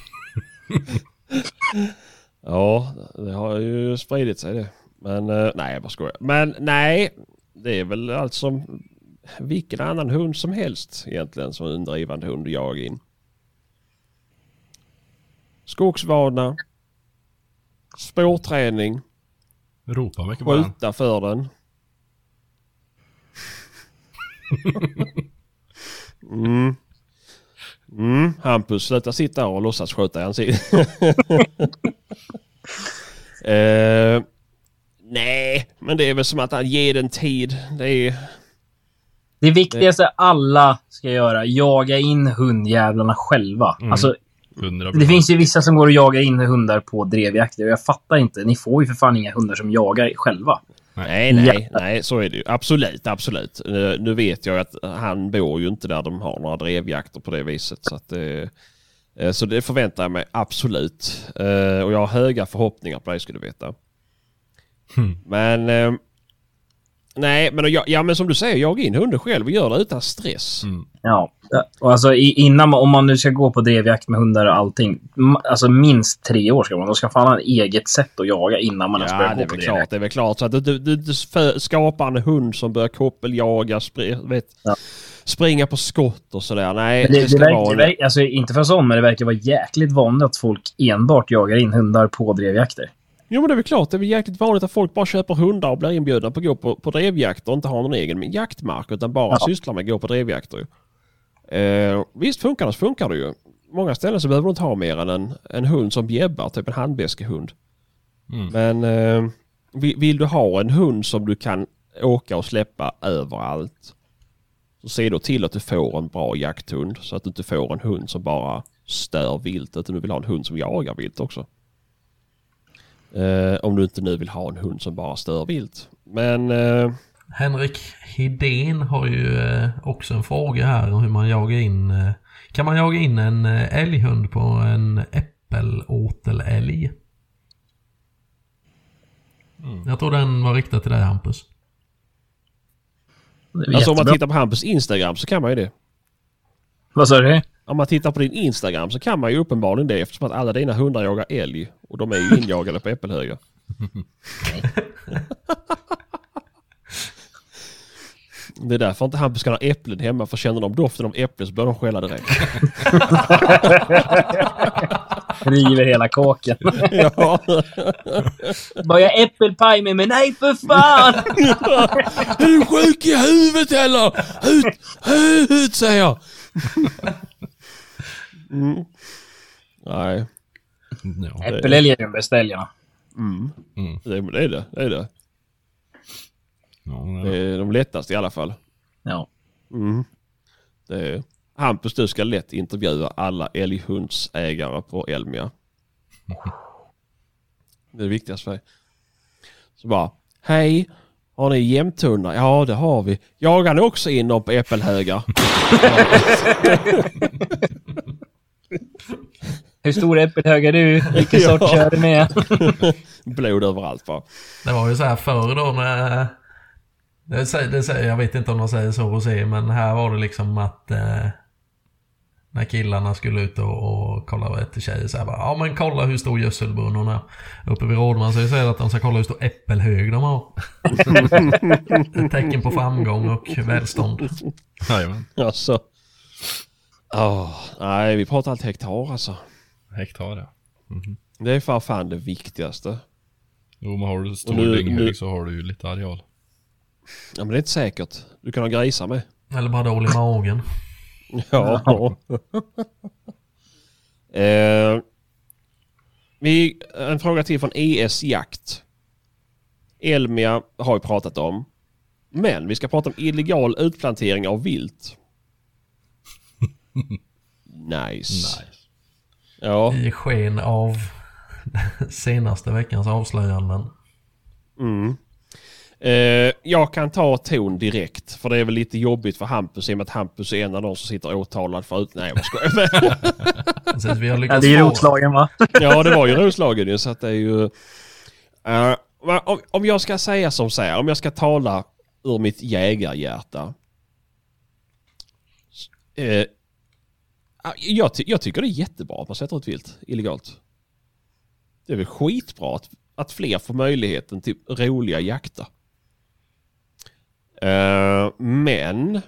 Ja, det har ju spridit sig det. Men eh, nej, jag bara skojar. Men nej, det är väl allt som vilken annan hund som helst egentligen som en drivande hund att jaga in. Skogsvana. Spårträning. Ropa mycket på. Skjuta för den. Mm. Mm, Hampus, sluta sitta här och låtsas skjuta i ansiktet. eh, nej, men det är väl som att han ger den tid. Det är... Det viktigaste alla ska göra, jaga in hundjävlarna själva. Alltså, 100 det finns ju vissa som går och jagar in hundar på drevjakter och jag fattar inte. Ni får ju för fan inga hundar som jagar själva. Nej, nej, nej, så är det ju. Absolut, absolut. Eh, Nu vet jag att han bor ju inte där de har några drevjakter på det viset. Så, att, eh, eh, så det förväntar jag mig absolut. Och jag har höga förhoppningar på det ska du veta. Men... Nej, men, jag, ja, men som du säger, jaga in hunden själv och gör det utan stress. Ja, och alltså innan man, om man nu ska gå på drevjakt med hundar och allting. Alltså minst tre år ska man. De ska fan ha ett eget sätt att jaga innan man ens Ja, börjar det är gå på drevjakt. klart. Det är väl klart. Så att du, du, du, du skapar en hund som börjar koppeljaga, spri, vet, Ja. springa på skott och sådär. Nej, Men det, Det, det, verkar, verkar, alltså inte för sån, men det verkar vara jäkligt vanligt att folk enbart jagar in hundar på drevjakter. Jo men det är väl klart, det är väl jäkligt vanligt att folk bara köper hundar och blir inbjudna på att gå på, på drevjakter och inte har någon egen jaktmark utan bara Ja. sysslar med att gå på drevjakter. Eh, visst funkar det så funkar det ju. Många ställen så behöver du inte ha mer än en, en hund som bjäbbar, typ en handbeskehund. Mm. Men eh, vill, vill du ha en hund som du kan åka och släppa överallt så se då till att du får en bra jakthund så att du inte får en hund som bara stör vilt utan du vill ha en hund som jagar vilt också. Eh, om du inte nu vill ha en hund som bara stör vilt. Men eh, Henrik Hedén har ju eh, också en fråga här om hur man jagar in... eh, Kan man jaga in en eh, älghund på en äppelåtelälg? Jag tror den var riktad till dig Hampus. Alltså om man jättebra. tittar på Hampus Instagram så kan man ju det. Vad sa du? Om man tittar på din Instagram så kan man ju uppenbarligen det eftersom att alla dina hundar jagar älg. Och de är ju injagade på äppelhögar. Det är därför inte Hampus kan ha äpplen hemma för känner de doften av äpple så börjar de skälla direkt. River hela kåken. ja. Bara äppelpaj med mig. Nej för fan! Är du sjuk i huvudet eller? Ut, ut säger jag. Mm. Nej, Ja. Äppelälg är de bästa älgarna. det, det är det. Det är det. Det är de lättaste i alla fall. Ja. Mm. Det är, Hampus, du ska lätt intervjua alla älghundsägare på Elmia. Det är det viktigaste för dig. Så bara, hej, har ni jämthundar? Ja, det har vi. Jagar ni också in dem på äppelhögar? Hur stor äppelhög är du? Vilken Ja. sort kör du med? Blod överallt bara. Det var ju så här förr då med... Det säger, det säger, jag vet inte om de säger så er, men här var det liksom att... Eh, när killarna skulle ut och, och kolla efter tjejer så här bara, Ja men kolla hur stor gödselbrunn hon är. Uppe vid Rådman så säger att de ska kolla hur stor äppelhög de har. Ett tecken på framgång och välstånd. Jajamän. Alltså. Åh, nej, vi pratar alltid hektar alltså. Hektar ja. Det är för fan det viktigaste. Jo men har du stor nu- dynghög nu- så har du ju lite areal. Ja, men det är inte säkert. Du kan ha grisar med. Eller bara dålig magen. Ja. eh, vi, en fråga till från ES Jakt. Elmia har vi pratat om. Men vi ska prata om illegal utplantering av vilt. Nice. Nice. Ja. I sken av senaste veckans avslöjanden. Mm. Eh, jag kan ta ton direkt. För det är väl lite jobbigt för Hampus i och med att Hampus är en av de som sitter åtalad för ut... Nej jag skojar. Precis, vi har Ja, det är ju Roslagen va? ja det var ju Roslagen ju så att det är ju... Eh, om, om jag ska säga som så här, om jag ska tala ur mitt jägarhjärta. Eh, jag, ty- jag tycker det är jättebra att man sätter ut vilt illegalt. Det är väl skitbra att, att fler får möjligheten till roliga jakter. Uh, men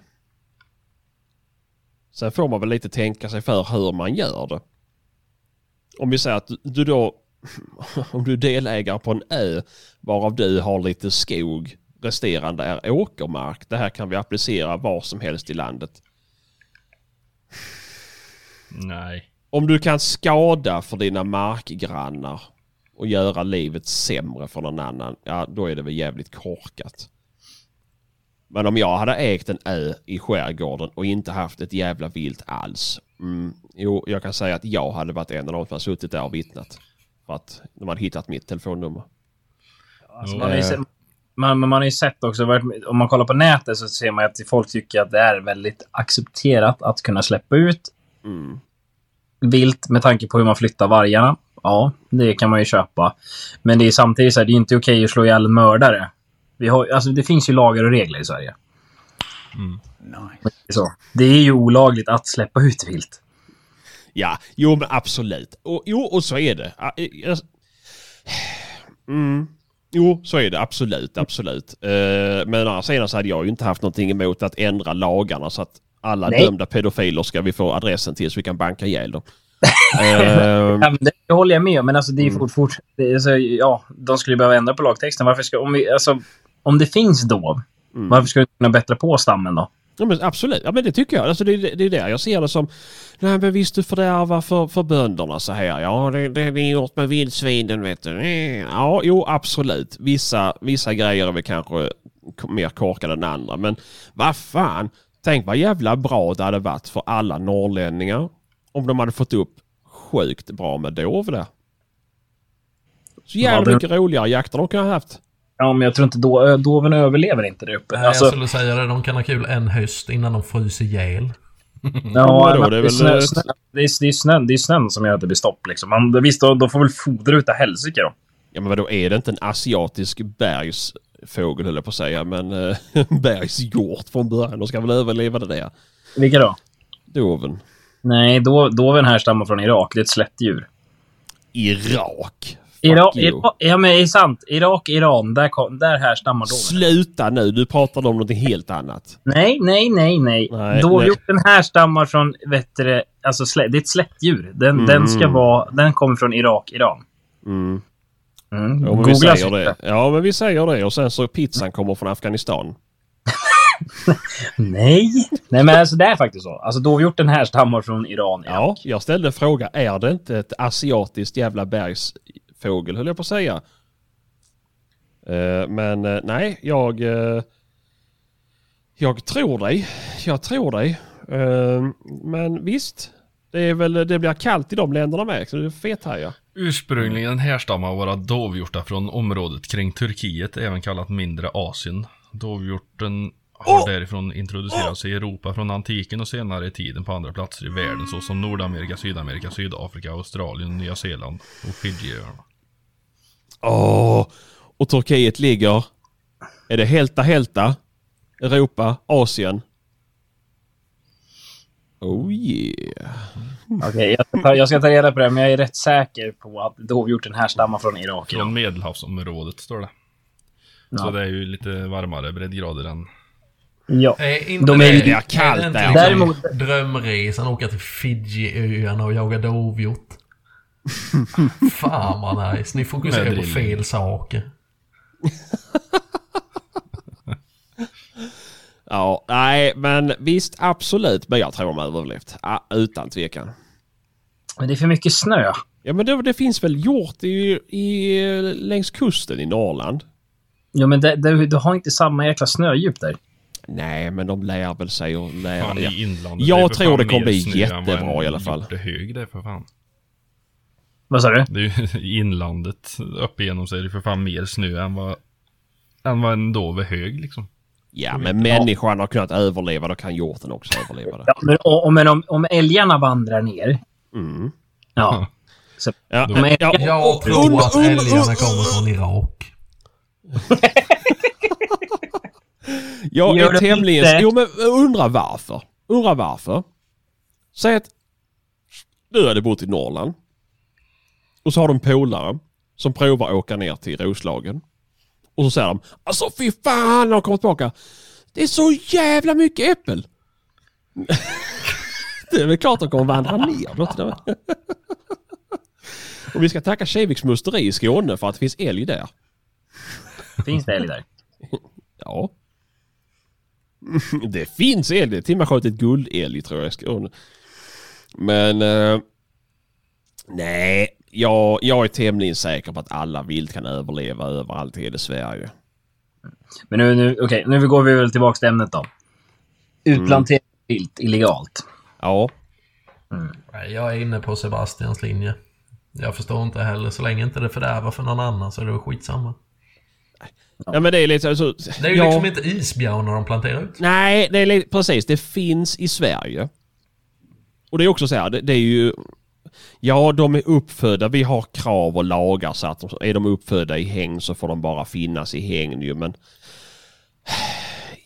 sen får man väl lite tänka sig för hur man gör det. Om vi säger att du då, om du är delägare på en ö varav du har lite skog, resterande är åkermark. Det här kan vi applicera var som helst i landet. Nej. Om du kan skada för dina markgrannar och göra livet sämre för någon annan, ja då är det väl jävligt korkat. Men om jag hade ägt en ö i skärgården och inte haft ett jävla vilt alls. Mm, jo, jag kan säga att jag hade varit en av de som har suttit där och vittnat. För att de hade hittat mitt telefonnummer. Alltså, man, har ju sett, man, men man har ju sett också, om man kollar på nätet så ser man att folk tycker att det är väldigt accepterat att kunna släppa ut Mm. vilt med tanke på hur man flyttar vargarna. Ja, det kan man ju köpa. Men det är samtidigt så här, det är inte okej att slå ihjäl en mördare. Vi har, alltså, det finns ju lagar och regler i Sverige. Mm. Så. Det är ju olagligt att släppa ut vilt. Ja, jo men absolut. Och, jo, och så är det. Mm. Jo, så är det absolut, absolut. Eh, men å andra sidan så hade jag ju inte haft någonting emot att ändra lagarna så att alla Nej. dömda pedofiler ska vi få adressen till så vi kan banka ihjäl dem. Ja, men det, det håller jag med om, men alltså, det är fort, fort, det är så, ja, de skulle behöva ändra på lagtexten. Varför ska, om, vi, alltså, om det finns dov, varför ska du kunna bättra på stammen då? Ja men absolut, ja men det tycker jag. Alltså det, det, det är där jag ser det som. Nej men visst du fördärvar för, för bönderna så här. Ja det, det, det är gjort med vildsvinen vet du. Ja jo absolut. Vissa, vissa grejer är väl kanske mer korkade än andra. Men vad fan. Tänk vad jävla bra det hade varit för alla norrlänningar. Om de hade fått upp sjukt bra med dov där. Så jävla Ja, det- mycket roligare jakter de kunde ha haft. Ja, men jag tror inte do, doven överlever inte där uppe. Nej, Alltså, Jag skulle säga det, de kan ha kul en höst innan de fryser ihjäl. ja, men det är väl snö, det, är, det, är snön, det är snön som gör att det blir stopp. Liksom. Man, visst, de, de får väl fodra utav helsike då. Ja men vadå, är det inte en asiatisk bergsfågel höll jag på att säga. Men eh, bergshjort från början. De ska väl överleva det där. Vilka då? Doven. Nej, do, doven härstammar från Irak. Det är ett slättdjur. Irak. Irak. Irak, ja, men det är sant. Irak, Iran. Där, kom, där härstammar doven. Sluta nu, du pratar om något helt annat. Nej, nej, nej, nej. Nej, Dovhjorten härstammar från, vet du, alltså slä, det är ett slättdjur. Den, den ska vara, den kommer från Irak, Iran. Mm. Mm. Ja, men vi säger det. Ja men vi säger det och sen så pizzan kommer från Afghanistan. Nej. Nej, men alltså det är faktiskt så. Alltså dovhjorten härstammar från Iran. Ja, jag ställde en fråga. Är det inte ett asiatiskt jävla bergsfågel höll jag på att säga. Eh, men eh, nej, jag... eh, jag tror dig. Jag tror dig. Men visst. Det, är väl, det blir kallt i de länderna med. Så det är fet här ja. Ursprungligen härstammar våra dovhjortar från området kring Turkiet, även kallat Mindre Asien. Dovhjorten har därifrån introducerats i Europa från antiken och senare i tiden på andra platser i världen såsom Nordamerika, Sydamerika, Sydafrika, Australien, Nya Zeeland och Fidjiöarna. Åh! Och Turkiet ligger... Är det Helta Helta? Europa? Asien? Oh yeah. Okej, jag, ska ta- jag ska ta reda på det, men jag är rätt säker på att dovhjorten härstammar från Irak. Från medelhavsområdet står det. Så Ja. det är ju lite varmare breddgrader än... Ja. Är inte De är det, är kallt det inte där. liksom Däremot- drömresan åka till Fidjiöarna och jaga dovhjort? Fan vad nice. Ni fokuserar Med på fel saker. Ja, nej men visst absolut. Men jag tror de har överlevt. Ja, utan tvekan. Men det är för mycket snö. Ja men det, det finns väl hjort i, i, längs kusten i Norrland? Jo, men det, det, du har inte samma jäkla snödjup där. Nej, men de lär väl sig och lär... Fan, ja. i inlandet. Jag det tror det kommer mer bli jättebra i alla fall. det är för fan. Vad sa du? Det är ju inlandet upp igenom så är det för fan mer snö än vad, än vad en dov är hög liksom. Ja, men människan har kunnat överleva, då kan hjorten också överleva det. Ja, men, och, men om, om älgarna vandrar ner. Mm. Ja. Ja, Men- ja, Jag tror att älgarna kommer från Irak. Jag är det tämligen... inte. Jo, men undra varför. Undra varför. Säg att du hade bott i Norrland. Och så har du en polare som provar att åka ner till Roslagen. Och så säger de Alltså fy fan när de kommer tillbaka. Det är så jävla mycket äppel. det är väl klart de kommer vandra ner. Och vi ska tacka Kiviks musteri i Skåne för att det finns älg där. Finns det älg där? Ja. Det finns älg. Med sköt ett guldälg tror jag i Skåne. Men... Eh, nej, jag, jag är tämligen säker på att alla vilt kan överleva överallt i hela Sverige. Men nu, nu, okej, nu går vi väl tillbaka till ämnet då. Utplantera vilt illegalt. Ja, Nej, Jag är inne på Sebastians linje. Jag förstår inte heller. Så länge inte det fördärvar för någon annan så är det väl skitsamma. ja men det är lite så... Det är ju ja, liksom inte isbjörnar de planterar ut. Nej, det är lite, precis. Det finns i Sverige. Och det är också så här, det, det är ju... Ja, de är uppfödda. Vi har krav och lagar så att de, är de uppfödda i häng så får de bara finnas i hägn ju. Men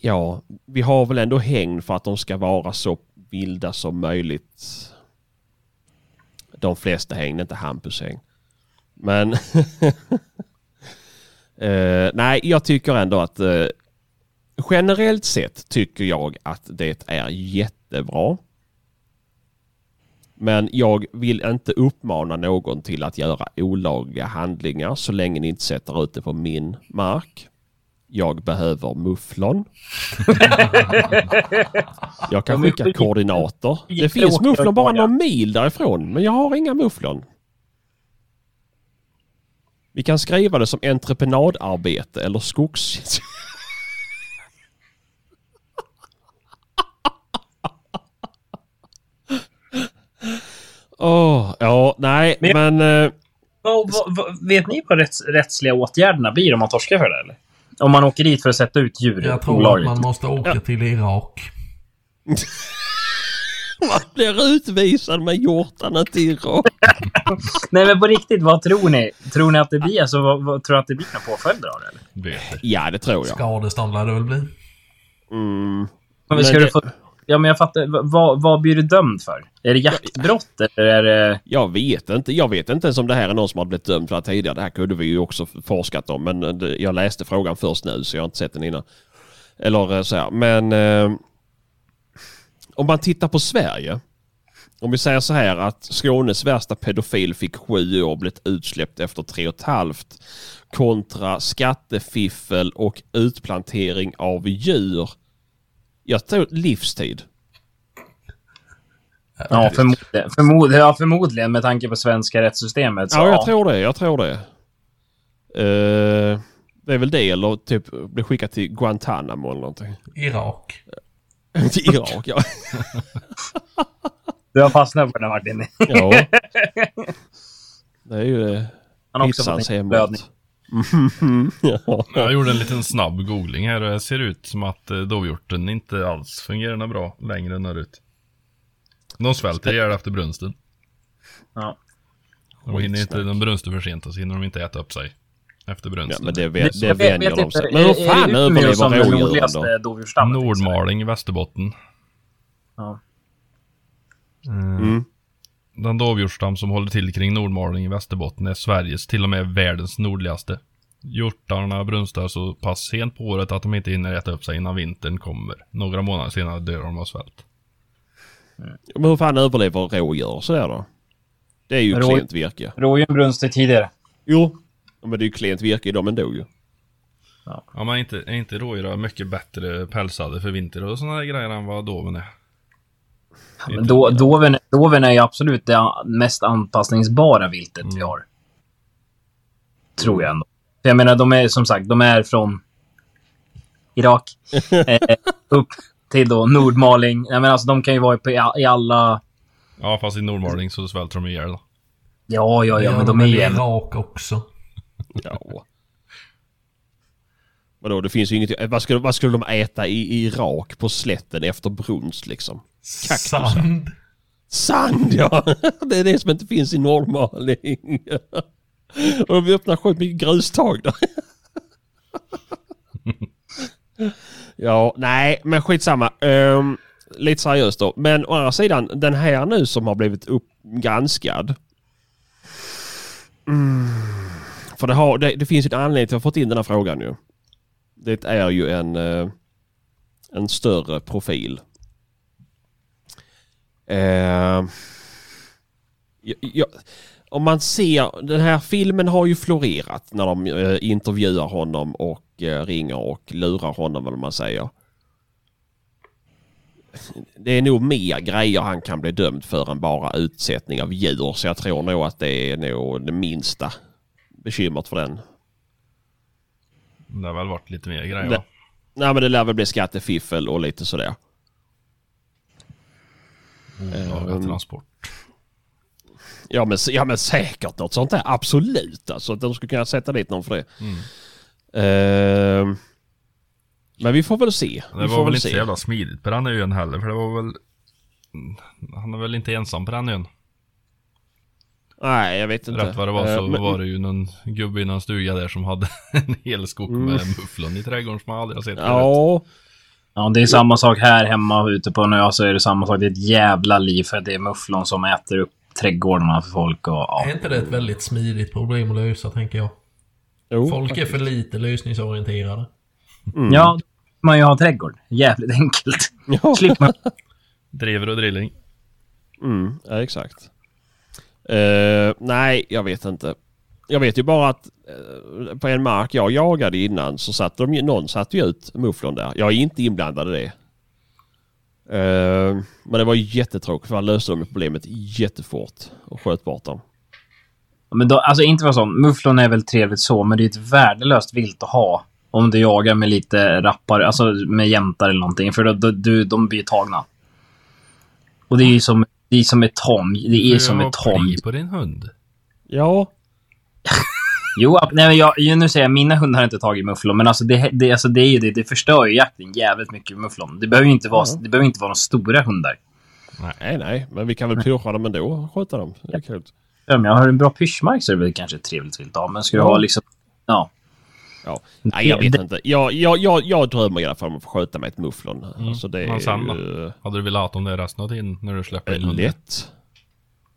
ja, vi har väl ändå hägn för att de ska vara så vilda som möjligt. De flesta hägn, inte Hampus häng. Men uh, nej, jag tycker ändå att uh, generellt sett tycker jag att det är jättebra. Men jag vill inte uppmana någon till att göra olagliga handlingar så länge ni inte sätter ut det på min mark. Jag behöver mufflon. jag kan skicka koordinater. Det finns mufflon bara någon mil därifrån, men jag har inga mufflon. Vi kan skriva det som entreprenadarbete eller skogs... Åh, ja, nej, Men- men... eh, Vad, vad, vad, vet ni vad rätts, rättsliga åtgärderna blir om man torskar för det eller? Om man åker dit för att sätta ut djur Jag tror att olagligt. man måste åka Ja. till Irak. Man blir utvisad med hjortarna till Irak. Nej men på riktigt, vad tror ni? Tror ni att det blir, alltså, vad, vad, tror ni att det blir några påföljder av det eller? Vet det. Ja, det tror jag. Skadestånd lär det väl bli. Mm. Men ska Men du det- få... Ja men jag fattar, vad, vad blir du dömd för? Är det jaktbrott eller är det... Jag vet inte. Jag vet inte ens om det här är någon som har blivit dömd för det tidigare. Det här kunde vi ju också forskat om. Men eh, jag läste frågan först nu så jag har inte sett den innan. Eller eh, så här. Men eh, om man tittar på Sverige. Om vi säger så här att Skånes värsta pedofil fick sju år blivit utsläppt efter tre och ett halvt. Kontra skattefiffel och utplantering av djur. Jag tror livstid. Ja, förmodligen, förmodligen, ja, förmodligen med tanke på svenska rättssystemet. Så, Ja, jag ja. tror det. Jag tror det. Eh, det är väl det eller typ bli skickad till Guantanamo eller någonting. Irak. till Irak, ja. Du har fastnat på den Martin. ja. Det är ju eh, Han har också fått en blödning. ja. Jag gjorde en liten snabb googling här och det ser ut som att eh, dovhjorten inte alls fungerar bra längre norrut. De svälter ihjäl efter brunsten. Ja. Och hinner inte de brunster för sent så hinner de inte äta upp sig. Efter ja, brunsten. men det, Men det vet- vänjer vet de sig. är- Men hur är fan det Umeå som överlever den rådjuren nordligaste då? dovdjursstammen? Nordmaling, Västerbotten. Ja. Mm. Den dovhjortsstam som håller till kring Nordmaling i Västerbotten är Sveriges, till och med världens nordligaste. Hjortarna brunstar så pass sent på året att de inte hinner äta upp sig innan vintern kommer. Några månader senare dör de av svält. Men hur fan överlever rådjur sådär då? Det är ju Rå- klent virke. Rådjuren brunster tidigare. Jo. Ja, Men det är ju klent virke i dem ändå ju. Ja men inte, är inte rådjur mycket bättre pälsade för vinter och sådana grejer än vad doven är? Men då, doven, doven är ju absolut det mest anpassningsbara viltet vi har. Tror jag ändå. För jag menar, de är som sagt, de är från Irak eh, upp till då Nordmaling. Jag menar, alltså, de kan ju vara på, i alla... Ja, fast i Nordmaling så svälter de ihjäl. då. Ja, ja, ja, gör men de är ju i en... Irak också. Ja. Vadå, det finns ju inget... Vad skulle, vad skulle de äta i, i Irak på slätten efter brunst liksom? Kaktusar. Sand. Sand ja! Det är det som inte finns i Nordmaling. Och vi öppnar sjukt mycket grustag där. Ja, nej, men skitsamma. Um, lite seriöst då. Men å andra sidan, den här nu som har blivit uppgranskad. Mm. För det, har, det, det finns ju en anledning till att jag fått in den här frågan ju. Det är ju en, eh, en större profil. Eh, ja, ja, om man ser, den här filmen har ju florerat när de eh, intervjuar honom och eh, ringer och lurar honom vad man säger. Det är nog mer grejer han kan bli dömd för än bara utsättning av djur. Så jag tror nog att det är nog det minsta bekymret för den. Det har väl varit lite mer grejer Det-? Nej men det lär väl bli skattefiffel och lite sådär. Olaga Ehm. transport. Ja men, ja men säkert något sånt där. Absolut alltså. Att de skulle kunna sätta dit någon för det. Mm. Ehm, men vi får väl se. Det vi var väl se. inte så jävla smidigt på den ön heller, för det var väl... Mm, Han är väl inte ensam på den ön. Nej jag vet inte. Rätt vad det var så Ehm, men- var det ju någon gubbe i någon stuga där som hade en hel skog Mm. med mufflon i trädgården som man aldrig har sett. Ja. Ja, det är samma sak här hemma ute på en ö så är det samma sak. Det är ett jävla liv för det är mufflon som äter upp trädgårdarna för folk och ja. Är inte det ett väldigt smidigt problem att lösa, tänker jag? Jo, Folk är faktiskt. för lite lösningsorienterade. Mm. Ja, man ju ha trädgård. Jävligt enkelt. Ja. Slipper man... Drever och drilling. Mm, ja, exakt. Eh, nej, jag vet inte. Jag vet ju bara att eh, på en mark jag jagade innan så satte de ju, någon satte ju ut mufflon där. Jag är inte inblandad i det. Eh, men det var jättetråkigt för han löste de problemet jättefort och sköt bort dem. Men då, alltså inte vara sån. Mufflon är väl trevligt så, men det är ett värdelöst vilt att ha. Om du jagar med lite rappare, alltså med jämtar eller någonting. För då, då, du, de blir tagna. Och det är ju som, det är som ett tam. Det är Du som ett pli på din hund. Ja, Jo, nej, men jag, nu säger jag, mina hundar har inte tagit mufflon, men alltså det, det, alltså det är ju det, det förstör ju jakten jävligt mycket mufflon. Det behöver ju inte vara, Ja. det behöver inte vara några stora hundar. nej nej, men vi kan väl pusha dem ändå och sköta dem. Det är kul. Ja, men jag har en bra pyschmark så är det väl kanske ett trevligt vilt ha, men ska du Ja. ha liksom, ja. Ja. Nej, jag vet inte. Jag, jag, jag, jag drömmer i alla fall om att få sköta med ett mufflon. Alltså det Men är sen då? ju Hade du velat ha dem resten av tiden när du släpper in hunden? lätt.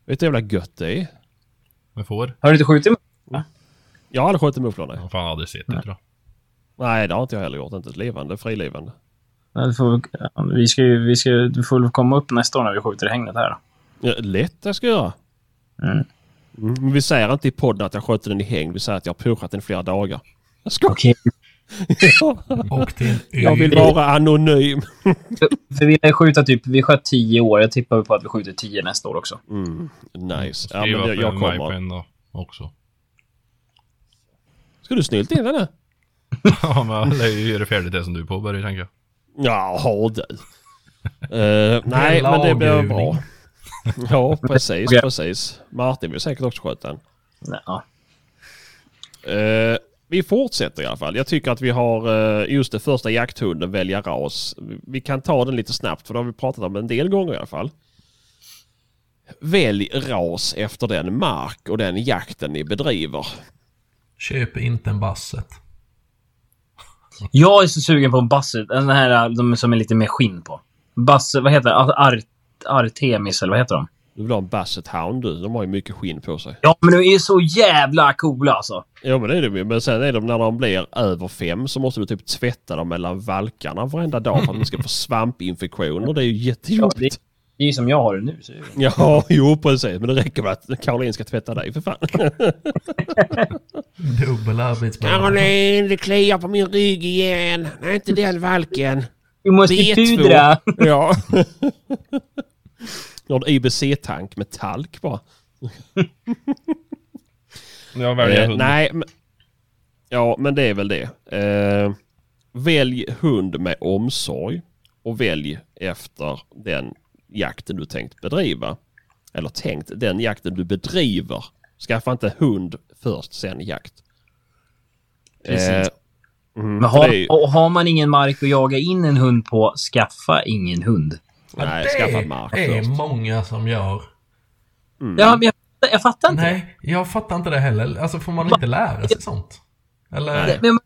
Vet du hur jävla gött det är? Med får? Har du inte skjutit Jag har aldrig skjutit mufflon nej. Jag har fan aldrig sett det tror jag. Nej, det har inte jag heller gjort. Inte ett levande, frilevande. Du får, vi ska ju, vi ska, du får väl komma upp nästa år när vi skjuter i hängnet här då. Ja, lätt jag ska göra. Mm. Mm, men vi säger inte i podden att jag sköter den i häng. Vi säger att jag har pushat den flera dagar. Jag ska. Ö. Jag vill vara anonym. För vi lär skjuta typ, vi sköt 10 år. Jag tippar på att vi skjuter 10 nästa år också. Mm, nice. Ja, men jag, jag kommer. också. Ska du snylta in den här? ja, men jag lär ju göra färdigt det som du påbörjar tänker jag. Ja, du. Eh, nej, men det blir bra. Ja, precis, precis. Martin vill säkert också sköta den. Ja. Eh, vi fortsätter i alla fall. Jag tycker att vi har eh, just det första jakthunden välja ras. Vi- Vi kan ta den lite snabbt för det har vi pratat om en del gånger i alla fall. Välj ras efter den mark och den jakten ni bedriver. Köp inte en basset. Jag är så sugen på en basset. Den här de som är lite mer skinn på. Basset, vad heter det? Ar Artemis eller vad heter de? Du vill ha en basset hound du. De har ju mycket skinn på sig. Ja, men de är så jävla coola alltså. Ja men det är de ju. Men sen är de när de blir över fem så måste du typ tvätta dem mellan valkarna varenda dag för att de ska få svampinfektioner. Det är ju Ja, jättejobbigt. det, det är ju som jag har det nu. Så. Ja, jo precis. Men det räcker med att Caroline ska tvätta dig för fan. Dubbel arbetsbörda. Caroline, det kliar på min rygg igen. Nej, inte den valken. Du måste B2. pudra. Ja. Du har en IBC-tank med talk bara. Jag väljer Eh, hund. nej, men, Ja, men det är väl det. Eh, välj hund med omsorg och välj efter den jakten du tänkt bedriva. Eller tänkt, den jakten du bedriver. Skaffa inte hund först, sen jakt. Precis. Eh, mm, Men har, det är ju- och har man ingen mark att jaga in en hund på, skaffa ingen hund. nej, det skaffa mark är först. många som gör. Mm. Ja, men jag, jag fattar inte. Nej, jag fattar inte det heller. Alltså får man inte lära sig sånt? Eller? Nej. Men,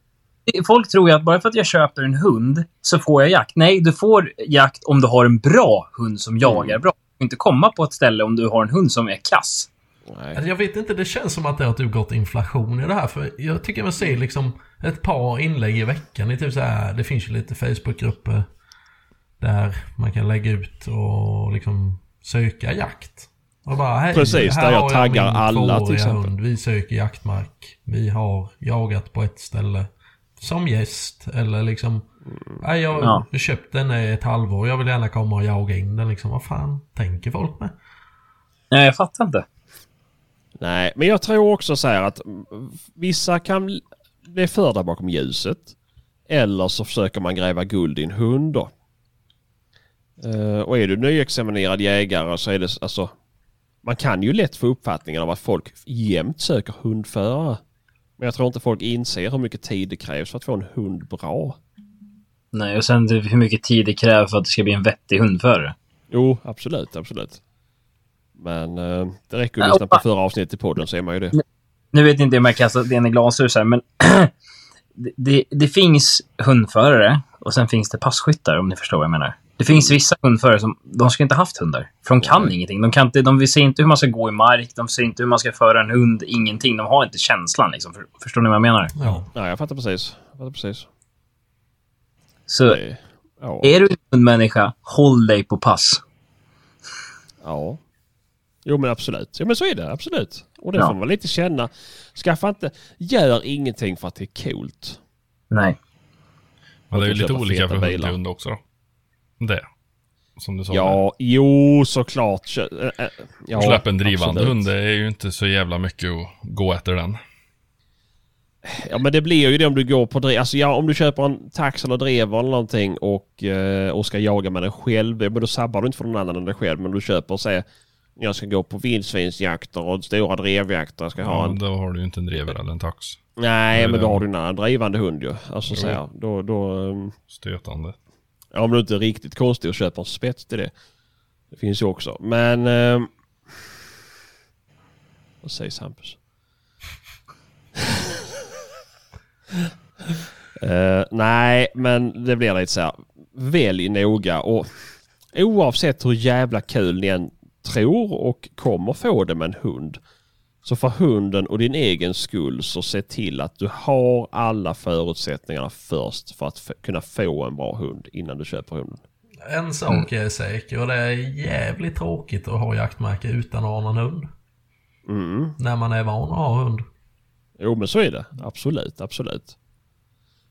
folk tror ju att bara för att jag köper en hund så får jag jakt. Nej, du får jakt om du har en bra hund som jagar bra. Du får inte komma på ett ställe om du har en hund som är kass. Nej. Alltså, jag vet inte, det känns som att det har typ gått inflation i det här. För jag tycker man ser liksom ett par inlägg i veckan i typ så här. Det finns ju lite Facebookgrupper där man kan lägga ut och liksom söka jakt. Och bara, hej, Precis, här där jag taggar min alla, till exempel. Hund. Vi söker jaktmark. Vi har jagat på ett ställe som gäst eller liksom Nej, jag har Ja. köpt den i ett halvår. Jag vill gärna komma och jaga in den liksom. Vad fan tänker folk med? Nej, jag fattar inte. Nej, men jag tror också så här att vissa kan bli förda bakom ljuset. Eller så försöker man gräva guld i en hund då. Eh, och är du nyexaminerad jägare så är det alltså... Man kan ju lätt få uppfattningen av att folk jämt söker hundförare. Men jag tror inte folk inser hur mycket tid det krävs för att få en hund bra. Nej, och sen hur mycket tid det kräver för att det ska bli en vettig hundförare. Jo, absolut, absolut. Men eh, det räcker att Ja, lyssna på förra avsnittet i podden så är man ju det. Nu vet inte om jag kastar in i glashus här, men det, det, det finns hundförare och sen finns det passkyttar om ni förstår vad jag menar. Det finns vissa hundförare som de ska inte haft hundar. För de kan ingenting. De, kan inte, de ser inte hur man ska gå i mark, de ser inte hur man ska föra en hund, ingenting. De har inte känslan liksom. För, förstår ni vad jag menar? Ja. Ja, jag fattar precis. Jag fattar precis. Så ja. är du en hundmänniska, håll dig på pass. Ja. Jo men absolut. Ja men så är det absolut. Och det Ja. får man lite känna. Skaffa inte... Gör ingenting för att det är coolt. Nej. Men det är ju lite olika för hund till hund också då. Det. Som du sa. där. Ja, jo såklart. Äh, äh, Ja, Släpp en drivande hund, det är ju inte så jävla mycket att gå efter den. Ja men det blir ju det om du går på drev. Alltså ja, om du köper en tax eller drever eller någonting och, eh, och ska jaga med den själv. ja, Men då sabbar du inte för någon annan än dig själv. Men du köper och säger jag ska gå på vildsvinsjakter och stora drevjakter. Jag ska ha Ja, en... då har du ju inte en drever eller en tax. Nej men då har du en annan drivande hund ju. Alltså så Jo. här, då, då, ehm, Stötande. Ja, om du inte är riktigt konstig och köper en spets till det. Det finns ju också. Men... Eh, vad säger Hampus? Eh, nej, men det blir lite så här. Välj noga och oavsett hur jävla kul ni än tror och kommer få det med en hund. Så för hunden och din egen skull så se till att du har alla förutsättningarna först för att kunna få en bra hund innan du köper hunden. En sak är säker och det är jävligt tråkigt att ha jaktmärke utan att ha någon hund. Mm. När man är van att ha hund. Jo men så är det. Absolut, absolut.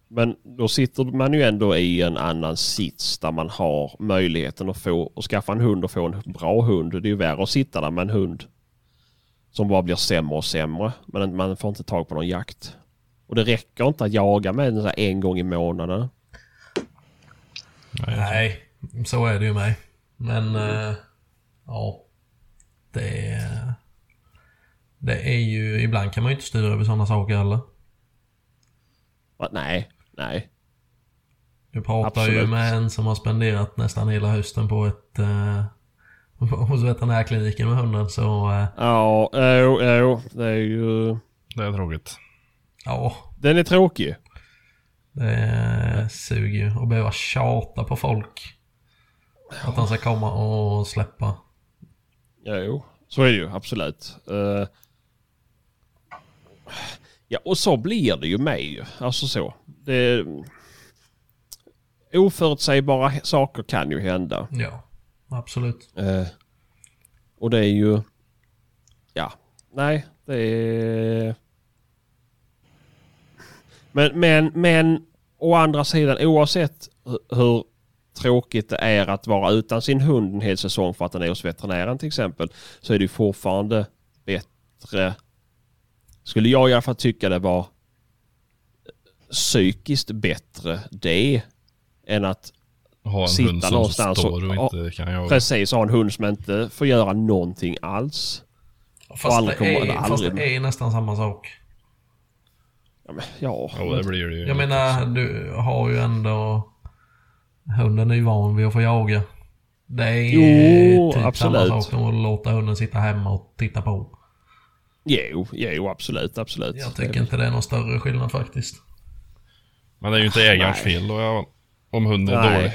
Men då sitter man ju ändå i en annan sits där man har möjligheten att få att skaffa en hund och få en bra hund. Det är ju värre att sitta där med en hund som bara blir sämre och sämre. Men man får inte tag på någon jakt. Och det räcker inte att jaga med den en gång i månaden. Nej, så är det ju med. Men eh, ja, det. Det är ju, ibland kan man ju inte styra över sådana saker heller. Va? Nej, nej. Du pratar ju Absolut. med en som har spenderat nästan hela hösten på ett... Eh, hos veterinärkliniken med hunden så... Eh, Ja, jo, jo, det är ju... Det är tråkigt. ja, Den är tråkig. det suger ju att behöva tjata på folk. Att han ska komma och släppa. Ja, jo. Så är det ju absolut. Eh, ja, och så blir det ju med ju. Alltså så. Det, oförutsägbara saker kan ju hända. Ja, absolut. Eh, och det är ju... Ja, nej, det är... Men, men, men å andra sidan oavsett hur tråkigt det är att vara utan sin hund en hel säsong för att den är hos veterinären till exempel. Så är det ju fortfarande bättre. Skulle jag i alla fall tycka det var psykiskt bättre det än att ha en Sitta hund som någonstans står och och- inte kan jaga. precis ha en hund som inte får göra någonting alls. Fast, aldrig det kommer- är, fast aldrig- det är nästan samma sak. Ja, men, ja. Jo, det blir det ju. Jag menar, du har ju ändå... Hunden är ju van vid att få jaga. Det är Jo, typ absolut. samma sak som att låta hunden sitta hemma och titta på. Jo, jo, absolut, absolut. Jag tycker inte det är någon större skillnad faktiskt. Men det är ju inte ägarens fel då, ja, om hunden är Nej. dålig.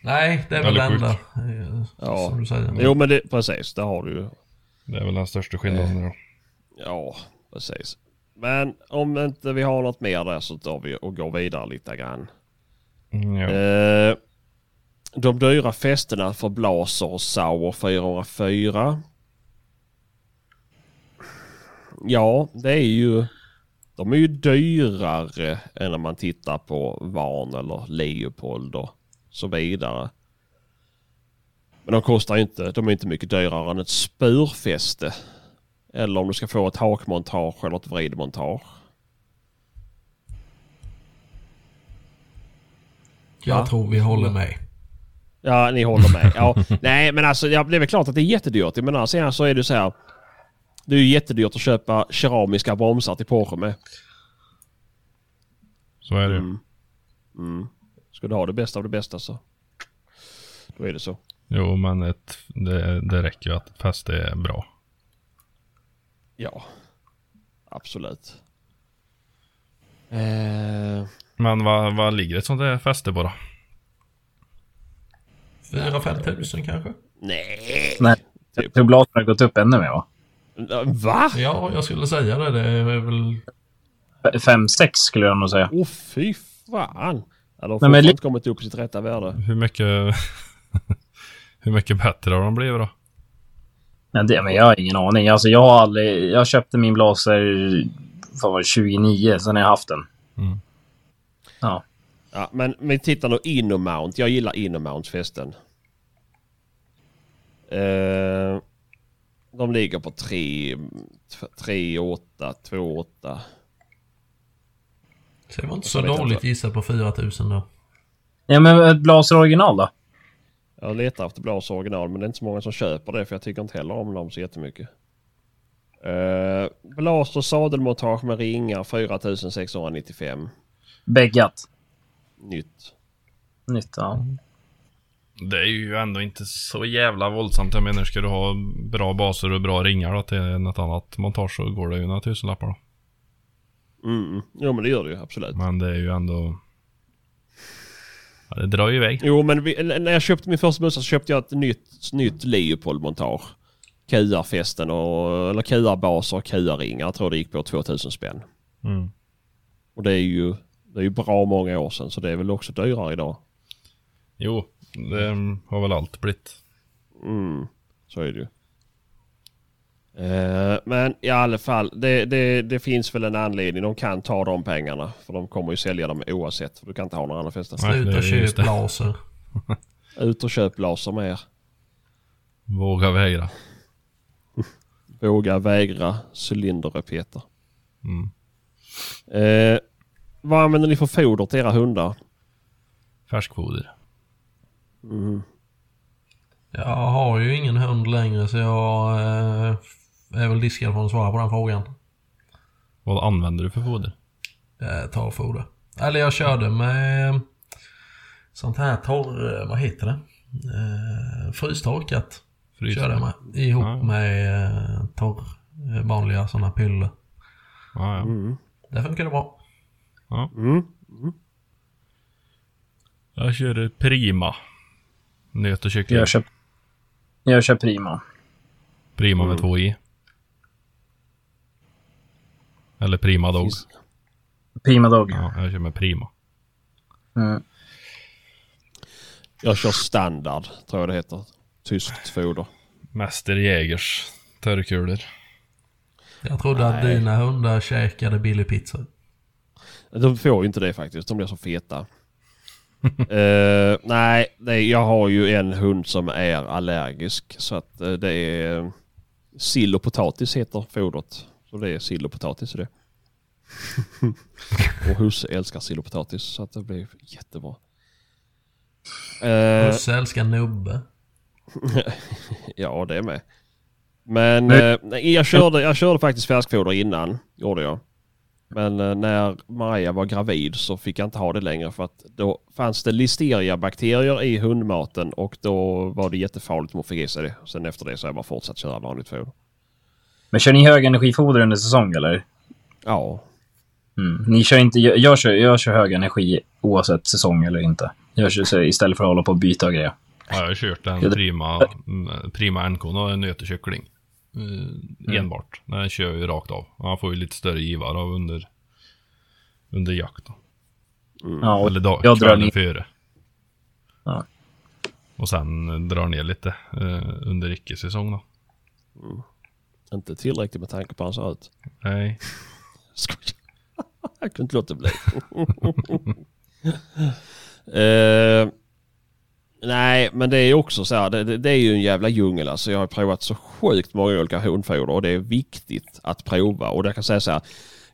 Nej, det är väl det enda. eh, Ja. Som du säger. Jo, men det, precis. Det har du ju. Det är väl den största skillnaden då. Ja, precis. Men om inte vi har något mer där så tar vi och går vidare lite grann. Mm, ja. Eh, de dyra fästena för Blaser och Sauer 404. Ja, det är ju... De är ju dyrare än när man tittar på Van eller Leopold och så vidare. Men de kostar inte, de är inte mycket dyrare än ett spurfäste. Eller om du ska få ett hakmontage eller ett vridmontage. Jag Va? tror vi håller med. Ja, ni håller med. Ja, nej, men alltså ja, det är väl klart att det är jättedyrt. Men annars sen så är det så här. Det är ju jättedyrt att köpa keramiska bromsar till Porsche med. Så är det. Mm. Mm. Ska du ha det bästa av det bästa så. Då är det så. Jo, men ett, det, det räcker ju att ett fäste är bra. Ja. Absolut. Eh, Men vad, vad ligger ett sånt där fäste på då? 4-5 tusen kanske? nej. Nej. Typ. För blasen har gått upp ännu mer va? Va? Ja, jag skulle säga det. Det är väl... 5-6 skulle jag nog säga. Åh oh, fy fan. Ja, de har Nej, men li- inte kommit upp sitt rätta värde. Hur mycket... hur mycket bättre har de blivit då? Men, det, men jag har ingen aning. Alltså jag har aldrig... Jag köpte min blaser... Det? 29. Sen har jag haft den. Mm. Ja. Ja, men vi tittar nu Inomount. Jag gillar Inomount fästen. Eh, de ligger på 3, 3, 8, 2, 8. Så det var inte så dåligt inte. gissat på 4000 då. Ja men ett blaser original då? Jag letar efter Blas original men det är inte så många som köper det för jag tycker inte heller om dem så jättemycket. Uh, Blaser sadelmontage med ringar 4695. Beggat. Nytt. Nytt ja. Det är ju ändå inte så jävla våldsamt. Jag menar, ska du ha bra baser och bra ringar då, till något annat montage så går det ju några tusenlappar då. Mm. Jo men det gör det ju absolut. Men det är ju ändå... Ja, det drar ju iväg. Jo men vi, när jag köpte min första bössa så köpte jag ett nytt, nytt Leopold-montage. QR-fästen och, eller QR-baser och QR-ringar. Jag tror det gick på 2000 spänn. Mm. Och det är ju, det är ju bra många år sedan så det är väl också dyrare idag. Jo, det har väl allt blivit. Mm, så är det ju. Eh, men i alla fall, det, det, det finns väl en anledning. De kan ta de pengarna. För de kommer ju sälja dem oavsett. För du kan inte ha några andra fester. Det Sluta just köp laser. Ut och köp laser med er. Våga vägra. Våga vägra cylinderrepeter. Mm. Eh, vad använder ni för foder till era hundar? Färskfoder. Mm. Jag har ju ingen hund längre så jag eh, är väl diskad från att svara på den frågan. Vad använder du för foder? Eh, torrfoder. Eller jag körde med sånt här torr... eh, Vad heter det? Eh, frystorkat. Frys? Körde jag med. Ihop Ja. med torr... Vanliga sådana piller. Ja, ja. Mm. Det funkade bra. Mm. Jag kör Prima. Nöt och kyckling. Jag kör, jag kör Prima. Prima med Mm. två i. Eller Prima Dog. Prima Dog. Ja, jag kör med Prima. Mm. Jag kör standard, tror jag det heter. Tyskt foder. Mäster Jägers törrkulor. Jag trodde att Nej. dina hundar käkade billig pizza. De får ju inte det faktiskt. De blir så feta. Eh, nej, det jag har ju en hund som är allergisk. Så att eh, det är sill och potatis heter fodret. Så det är sill och potatis i det. och husse älskar sill och potatis så att det blir jättebra. Eh, Husse älskar nubbe. ja, det är med. Men eh, jag, körde, jag körde faktiskt färskfoder innan, gjorde jag. Men eh, när Maria var gravid så fick jag inte ha det längre för att då fanns det listeria-bakterier i hundmaten och då var det jättefarligt om hon fick i sig det. Sen efter det så har jag bara fortsatt köra vanligt foder. Men kör ni högenergifoder under säsong eller? Ja, Mm. Ni kör inte, jag, jag, kör, jag kör hög energi oavsett säsong eller inte. Jag kör så istället för att hålla på och byta och grejer. Ja, jag har kört en Ja, prima, mm, prima NK och en nötekyckling. Uh, Enbart. Den kör ju rakt av. Han får ju lite större givare av under, under jakt. Då. Ja, och Eller dag, jag drar ner. före. Ja. Och sen eh, drar ner lite eh, under icke-säsong då. Inte tillräckligt med tanke på hur han ser ut. Nej. Skojar. Jag kunde inte låta bli. Eh, nej, men det är också så här. Det, det, det är ju en jävla djungel. Alltså, jag har provat så sjukt många olika hundfoder och det är viktigt att prova. Och jag kan säga så här.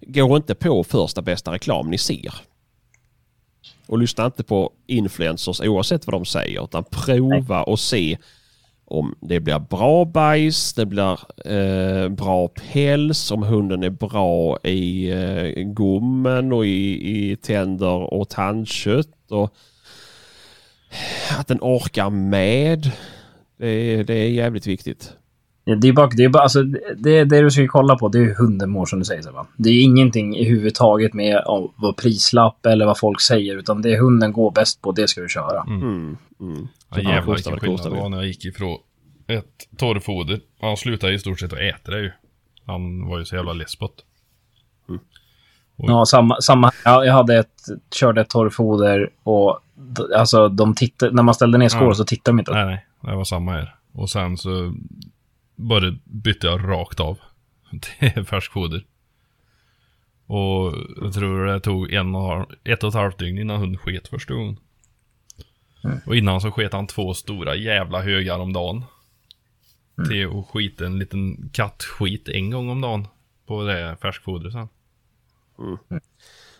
Gå inte på första bästa reklam ni ser. Och lyssna inte på influencers oavsett vad de säger. Utan prova och se om det blir bra bajs, det blir eh, bra päls, om hunden är bra i eh, gommen och i, i tänder och tandkött. Och att den orkar med. Det det är jävligt viktigt. Det är bara, det, är bara alltså, det, det du ska kolla på det är hur hunden mår som du säger. Sebbe. Det är ingenting i huvudtaget med oh, vad prislapp eller vad folk säger. Utan det hunden går bäst på, det ska du köra. Mm, mm. Ja, Ja, jävlar vilken skillnad det var när jag gick ifrån ett torrfoder. Han slutade i stort sett att äta det ju. Han var ju så jävla less på det. Ja, samma, samma. Ja, jag hade ett, körde ett torrfoder och alltså, de tittar, när man ställde ner skål Ja. så tittar de inte. Nej, nej. Det var samma här. Och sen så bara bytte jag rakt av till färskfoder. Och jag tror det tog en och, ett och ett halvt dygn innan hunden sket första gången. Och innan så sket han två stora jävla högar om dagen. Till att skita en liten kattskit en gång om dagen. På det färskfodret sen.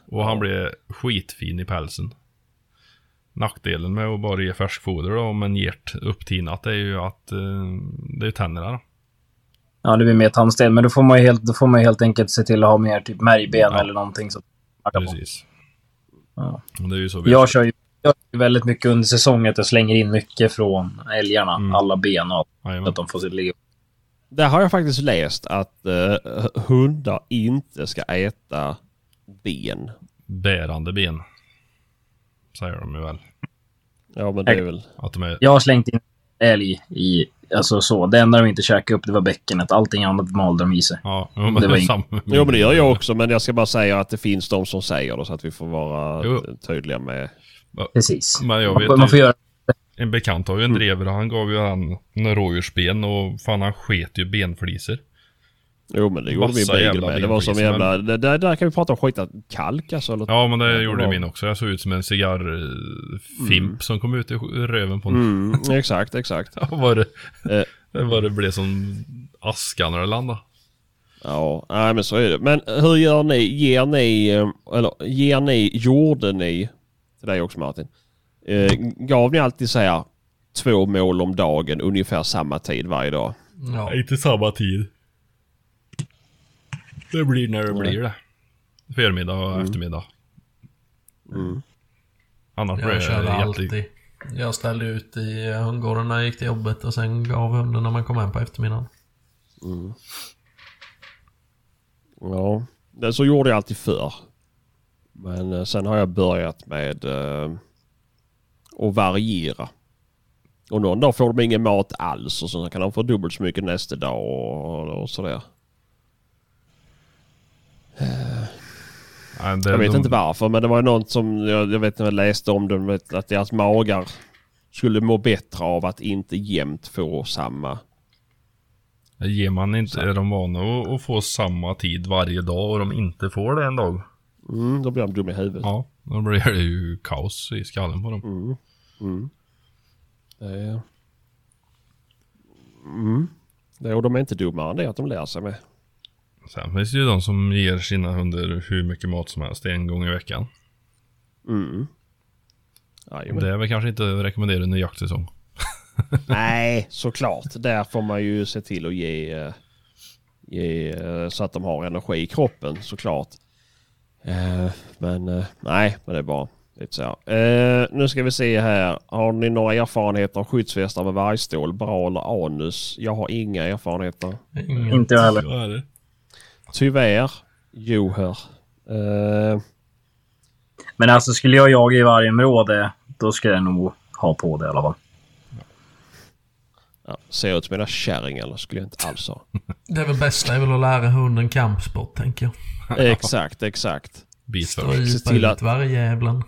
Och han blev skitfin i pälsen. Nackdelen med att bara ge färskfoder då, om en gert upptinat är ju att eh, det är tänderna då. Ja, det blir mer tandstel. Men då får man ju helt, då får man ju helt enkelt se till att ha mer typ märgben Ja. eller någonting. Så Precis. Ja. Det är ju så vi Jag kör ju jag kör väldigt mycket under säsongen. att Jag slänger in mycket från älgarna. Mm. Alla ben och allt. Att de får sitt liv. Där har jag faktiskt läst att eh, hundar inte ska äta ben. Bärande ben. Säger de ju väl. Ja men det är väl... Att de är... Jag har slängt in älg i... Alltså så. Det enda de inte käkade upp det var bäckenet. Allting annat malde de i sig. Ja, men Det var ing- samma. Jo men det gör jag också men jag ska bara säga att det finns de som säger det så att vi får vara Jo. tydliga med... Precis. Men jag Man, vet man får ju, göra... en bekant har ju en drever och han gav ju han en rådjursben och fan han sket ju benflisor. Jo men det gjorde min Massa jävla med. Det var som jävla... Det, där, där kan vi prata om skita kalk alltså. Eller... Ja men det gjorde det min också. Jag såg ut som en cigarrfimp som kom ut i röven på en. Mm, exakt, exakt. Ja, var det, Eh. var det blev som aska när det landade. Ja, nej men så är det. Men hur gör ni? Ger ni, eh, eller ger ni, gjorde ni, till dig också Martin, eh, gav ni alltid så här två mål om dagen ungefär samma tid varje dag? Ja. Inte samma tid. Det blir när det blir det. Förmiddag och eftermiddag. Annars blir Jag det körde jätte... alltid. Jag ställde ut i hundgården när jag gick till jobbet och sen gav hunden när man kom hem på eftermiddagen. Ja, det, så gjorde jag alltid förr. Men eh, sen har jag börjat med eh, att variera. Och någon dag får de ingen mat alls och sen kan de få dubbelt så mycket nästa dag och, och sådär. Det, Jag vet de, inte varför men det var något som jag, jag vet när jag läste om det att deras magar skulle må bättre av att inte jämt få samma. Ger man inte, är de vana att, få samma tid varje dag och de inte får det en dag. Mm, då blir de dumma i huvudet. Ja, då blir det ju kaos i skallen på dem. Mm. Mm. Det, mm. det, och de är inte dummare än det att de lär sig med. Sen finns det ju de som ger sina hundar hur mycket mat som helst en gång i veckan. Mm. Jajamän. Det är väl kanske inte att rekommendera under jaktsäsong. Nej, såklart. Där får man ju se till att ge, eh, ge eh, så att de har energi i kroppen såklart. Eh, Men nej, men det är bara lite så Nu ska vi se här. Har ni några erfarenheter av skyddsvästar med vargstål, bra eller anus? Jag har inga erfarenheter. Inget. Inte jag heller. Tyvärr. Jo, hör. Eh, Men alltså skulle jag jaga i varje område, då skulle jag nog ha på det i alla fall. ja, ser ut som mina kärringar skulle jag inte alls ha. Det är väl bästa är väl att lära hunden kampsport, tänker jag. exakt, exakt. Se ut till att- ut vargjävlen.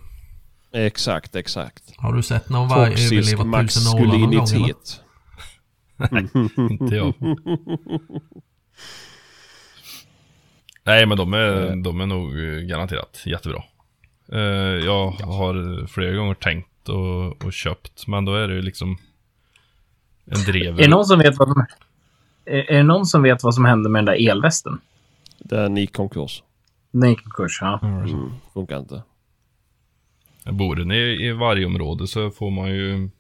Exakt, exakt. Har du sett någon varg Toxisk överleva tusen nålar någon gång eller? maskulinitet. Inte jag. Nej men de är, de är nog eh, garanterat jättebra. Eh, Jag har flera gånger tänkt och, och köpt men då är det ju liksom en drever. Är det någon som vet vad som... Är, är det någon som vet vad som hände med den där elvästen? Den gick konkurs. Den gick i kurs, ja. Mm, funkar inte. Bor den i, i varje område så får man ju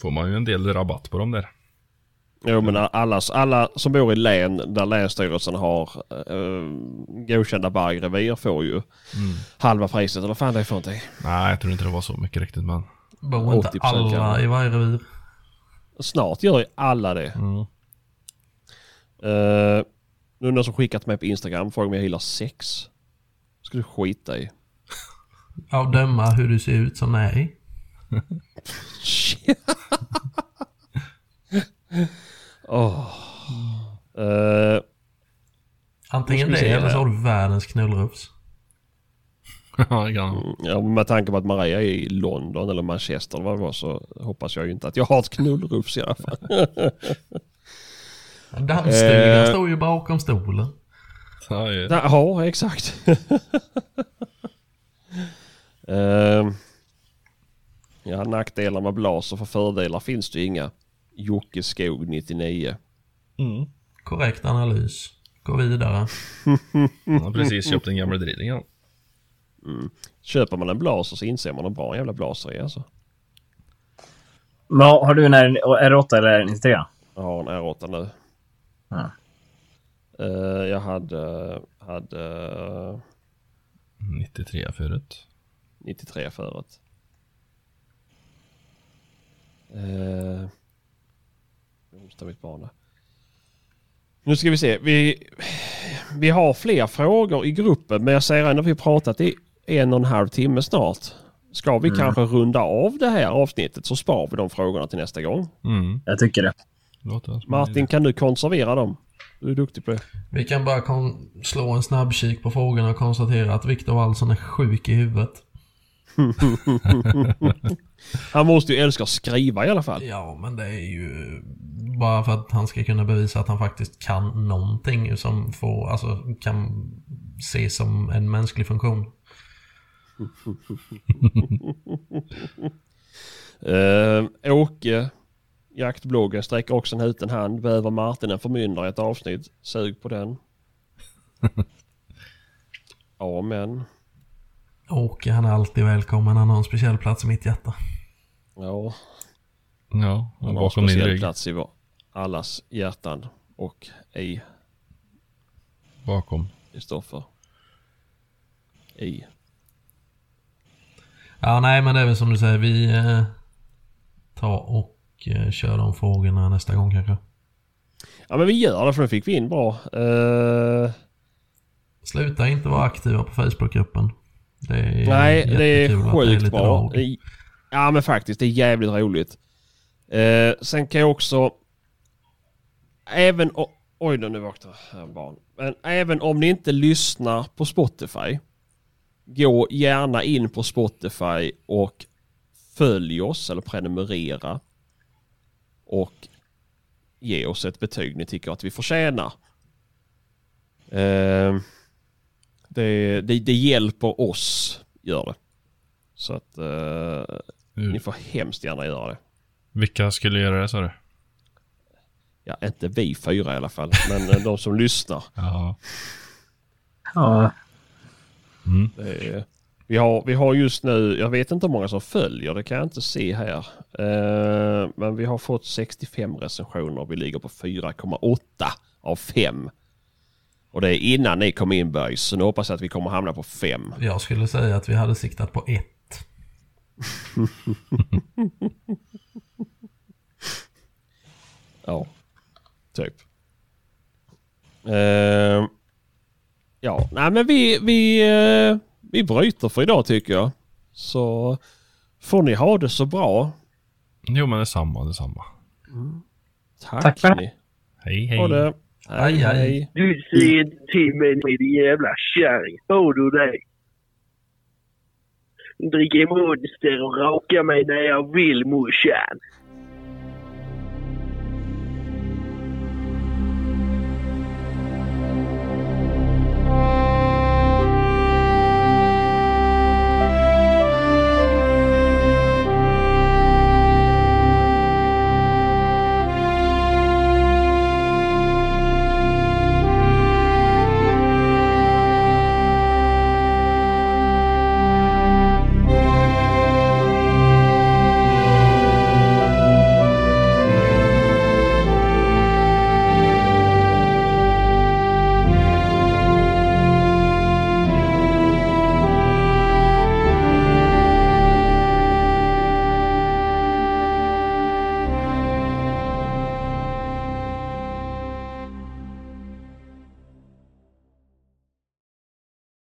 Får man ju en del rabatt på dem där. Jo men alla, alla som bor i län där Länsstyrelsen har uh, godkända vargrevir får ju halva priset. Eller vad fan det är för någonting. Nej, jag tror inte det var så mycket riktigt men. Bor inte 80% alla kanske. i varje revir? Snart gör ju alla det. Mm. Uh, nu är det någon som skickat mig på Instagram frågar om jag gillar sex. ska du skita i. Av döma hur du ser ut som nej. Åh. Eh, Antingen det eller så har du världens knullrufs. Ja, med tanke på att Maria är i London eller Manchester eller vad det var så hoppas jag ju inte att jag har ett knullrufs i alla fall. Dammstugan Eh. står ju bakom stolen. ja, ja. Ja, exakt. Ehm, ja, nackdelar med blaser för fördelar finns det ju inga. Jocke Skog 99. Mm. Korrekt analys. Gå vidare. Han har precis köpt en gammal drilling ja. Köper man en blaser så inser man hur bra en jävla blaser är alltså. Men har du en R- R8 eller en 93? Jag har en R8 nu. Ja. Eh, jag hade, hade 93 förut. 93 förut. Uh, jag hostar mitt barn där. Nu ska vi se. Vi, vi har fler frågor i gruppen men jag säger ändå att vi har pratat i en och en halv timme snart. Ska vi kanske runda av det här avsnittet så spar vi de frågorna till nästa gång. Mm. Jag tycker det. Martin kan du konservera dem? Du är duktig på det. Vi kan bara kon- slå en snabbkik på frågorna och konstatera att Viktor Wallson är sjuk i huvudet. Han måste ju älska att skriva i alla fall. Ja, men det är ju bara för att han ska kunna bevisa att han faktiskt kan någonting som får, alltså kan ses som en mänsklig funktion. Uh, Åke, jaktbloggen, sträcker också en ut en hand. Behöver Martin en förmyndare i ett avsnitt? Sug på den. Amen. Åke, han är alltid välkommen. Han har en speciell plats i mitt hjärta. Ja, Ja, han har en speciell rygg. plats i allas hjärtan och i Bakom. Kristoffer. I. Ja, nej, men det är väl som du säger. Vi eh, tar och eh, kör de frågorna nästa gång kanske. Ja men vi gör det för nu fick vi in bra. Eh, Sluta inte vara aktiva på Facebookgruppen. Det är nej, det är sjukt lite bra. drag. Ja men faktiskt, det är jävligt roligt. Eh, sen kan jag också... Även om... Oj då, nu vaknade här barn. Men även om ni inte lyssnar på Spotify. Gå gärna in på Spotify och följ oss eller prenumerera. Och ge oss ett betyg ni tycker att vi förtjänar. Eh, det, det, det hjälper oss, gör det. Så att eh, ni får hemskt gärna göra det. Vilka skulle göra det sa du? Ja, inte vi fyra i alla fall, men eh, de som lyssnar. Ja. Ja. Det är, vi, har, vi har just nu, jag vet inte hur många som följer, det kan jag inte se här. Eh, men vi har fått 65 recensioner, vi ligger på 4,8 av 5. Och det är innan ni kom in boys, så nu hoppas jag att vi kommer hamna på 5. Jag skulle säga att vi hade siktat på ett. Ja, typ. Eh, ja, nej men vi, vi, eh, vi bryter för idag tycker jag. Så får ni ha det så bra. Jo men detsamma, detsamma. Tack. Tack för det. ni. Hej hej. Ha det. Hej, hej. Du inte till mig din jävla kärring. Hör du det? Dricker monster och rakar mig när jag vill morsan.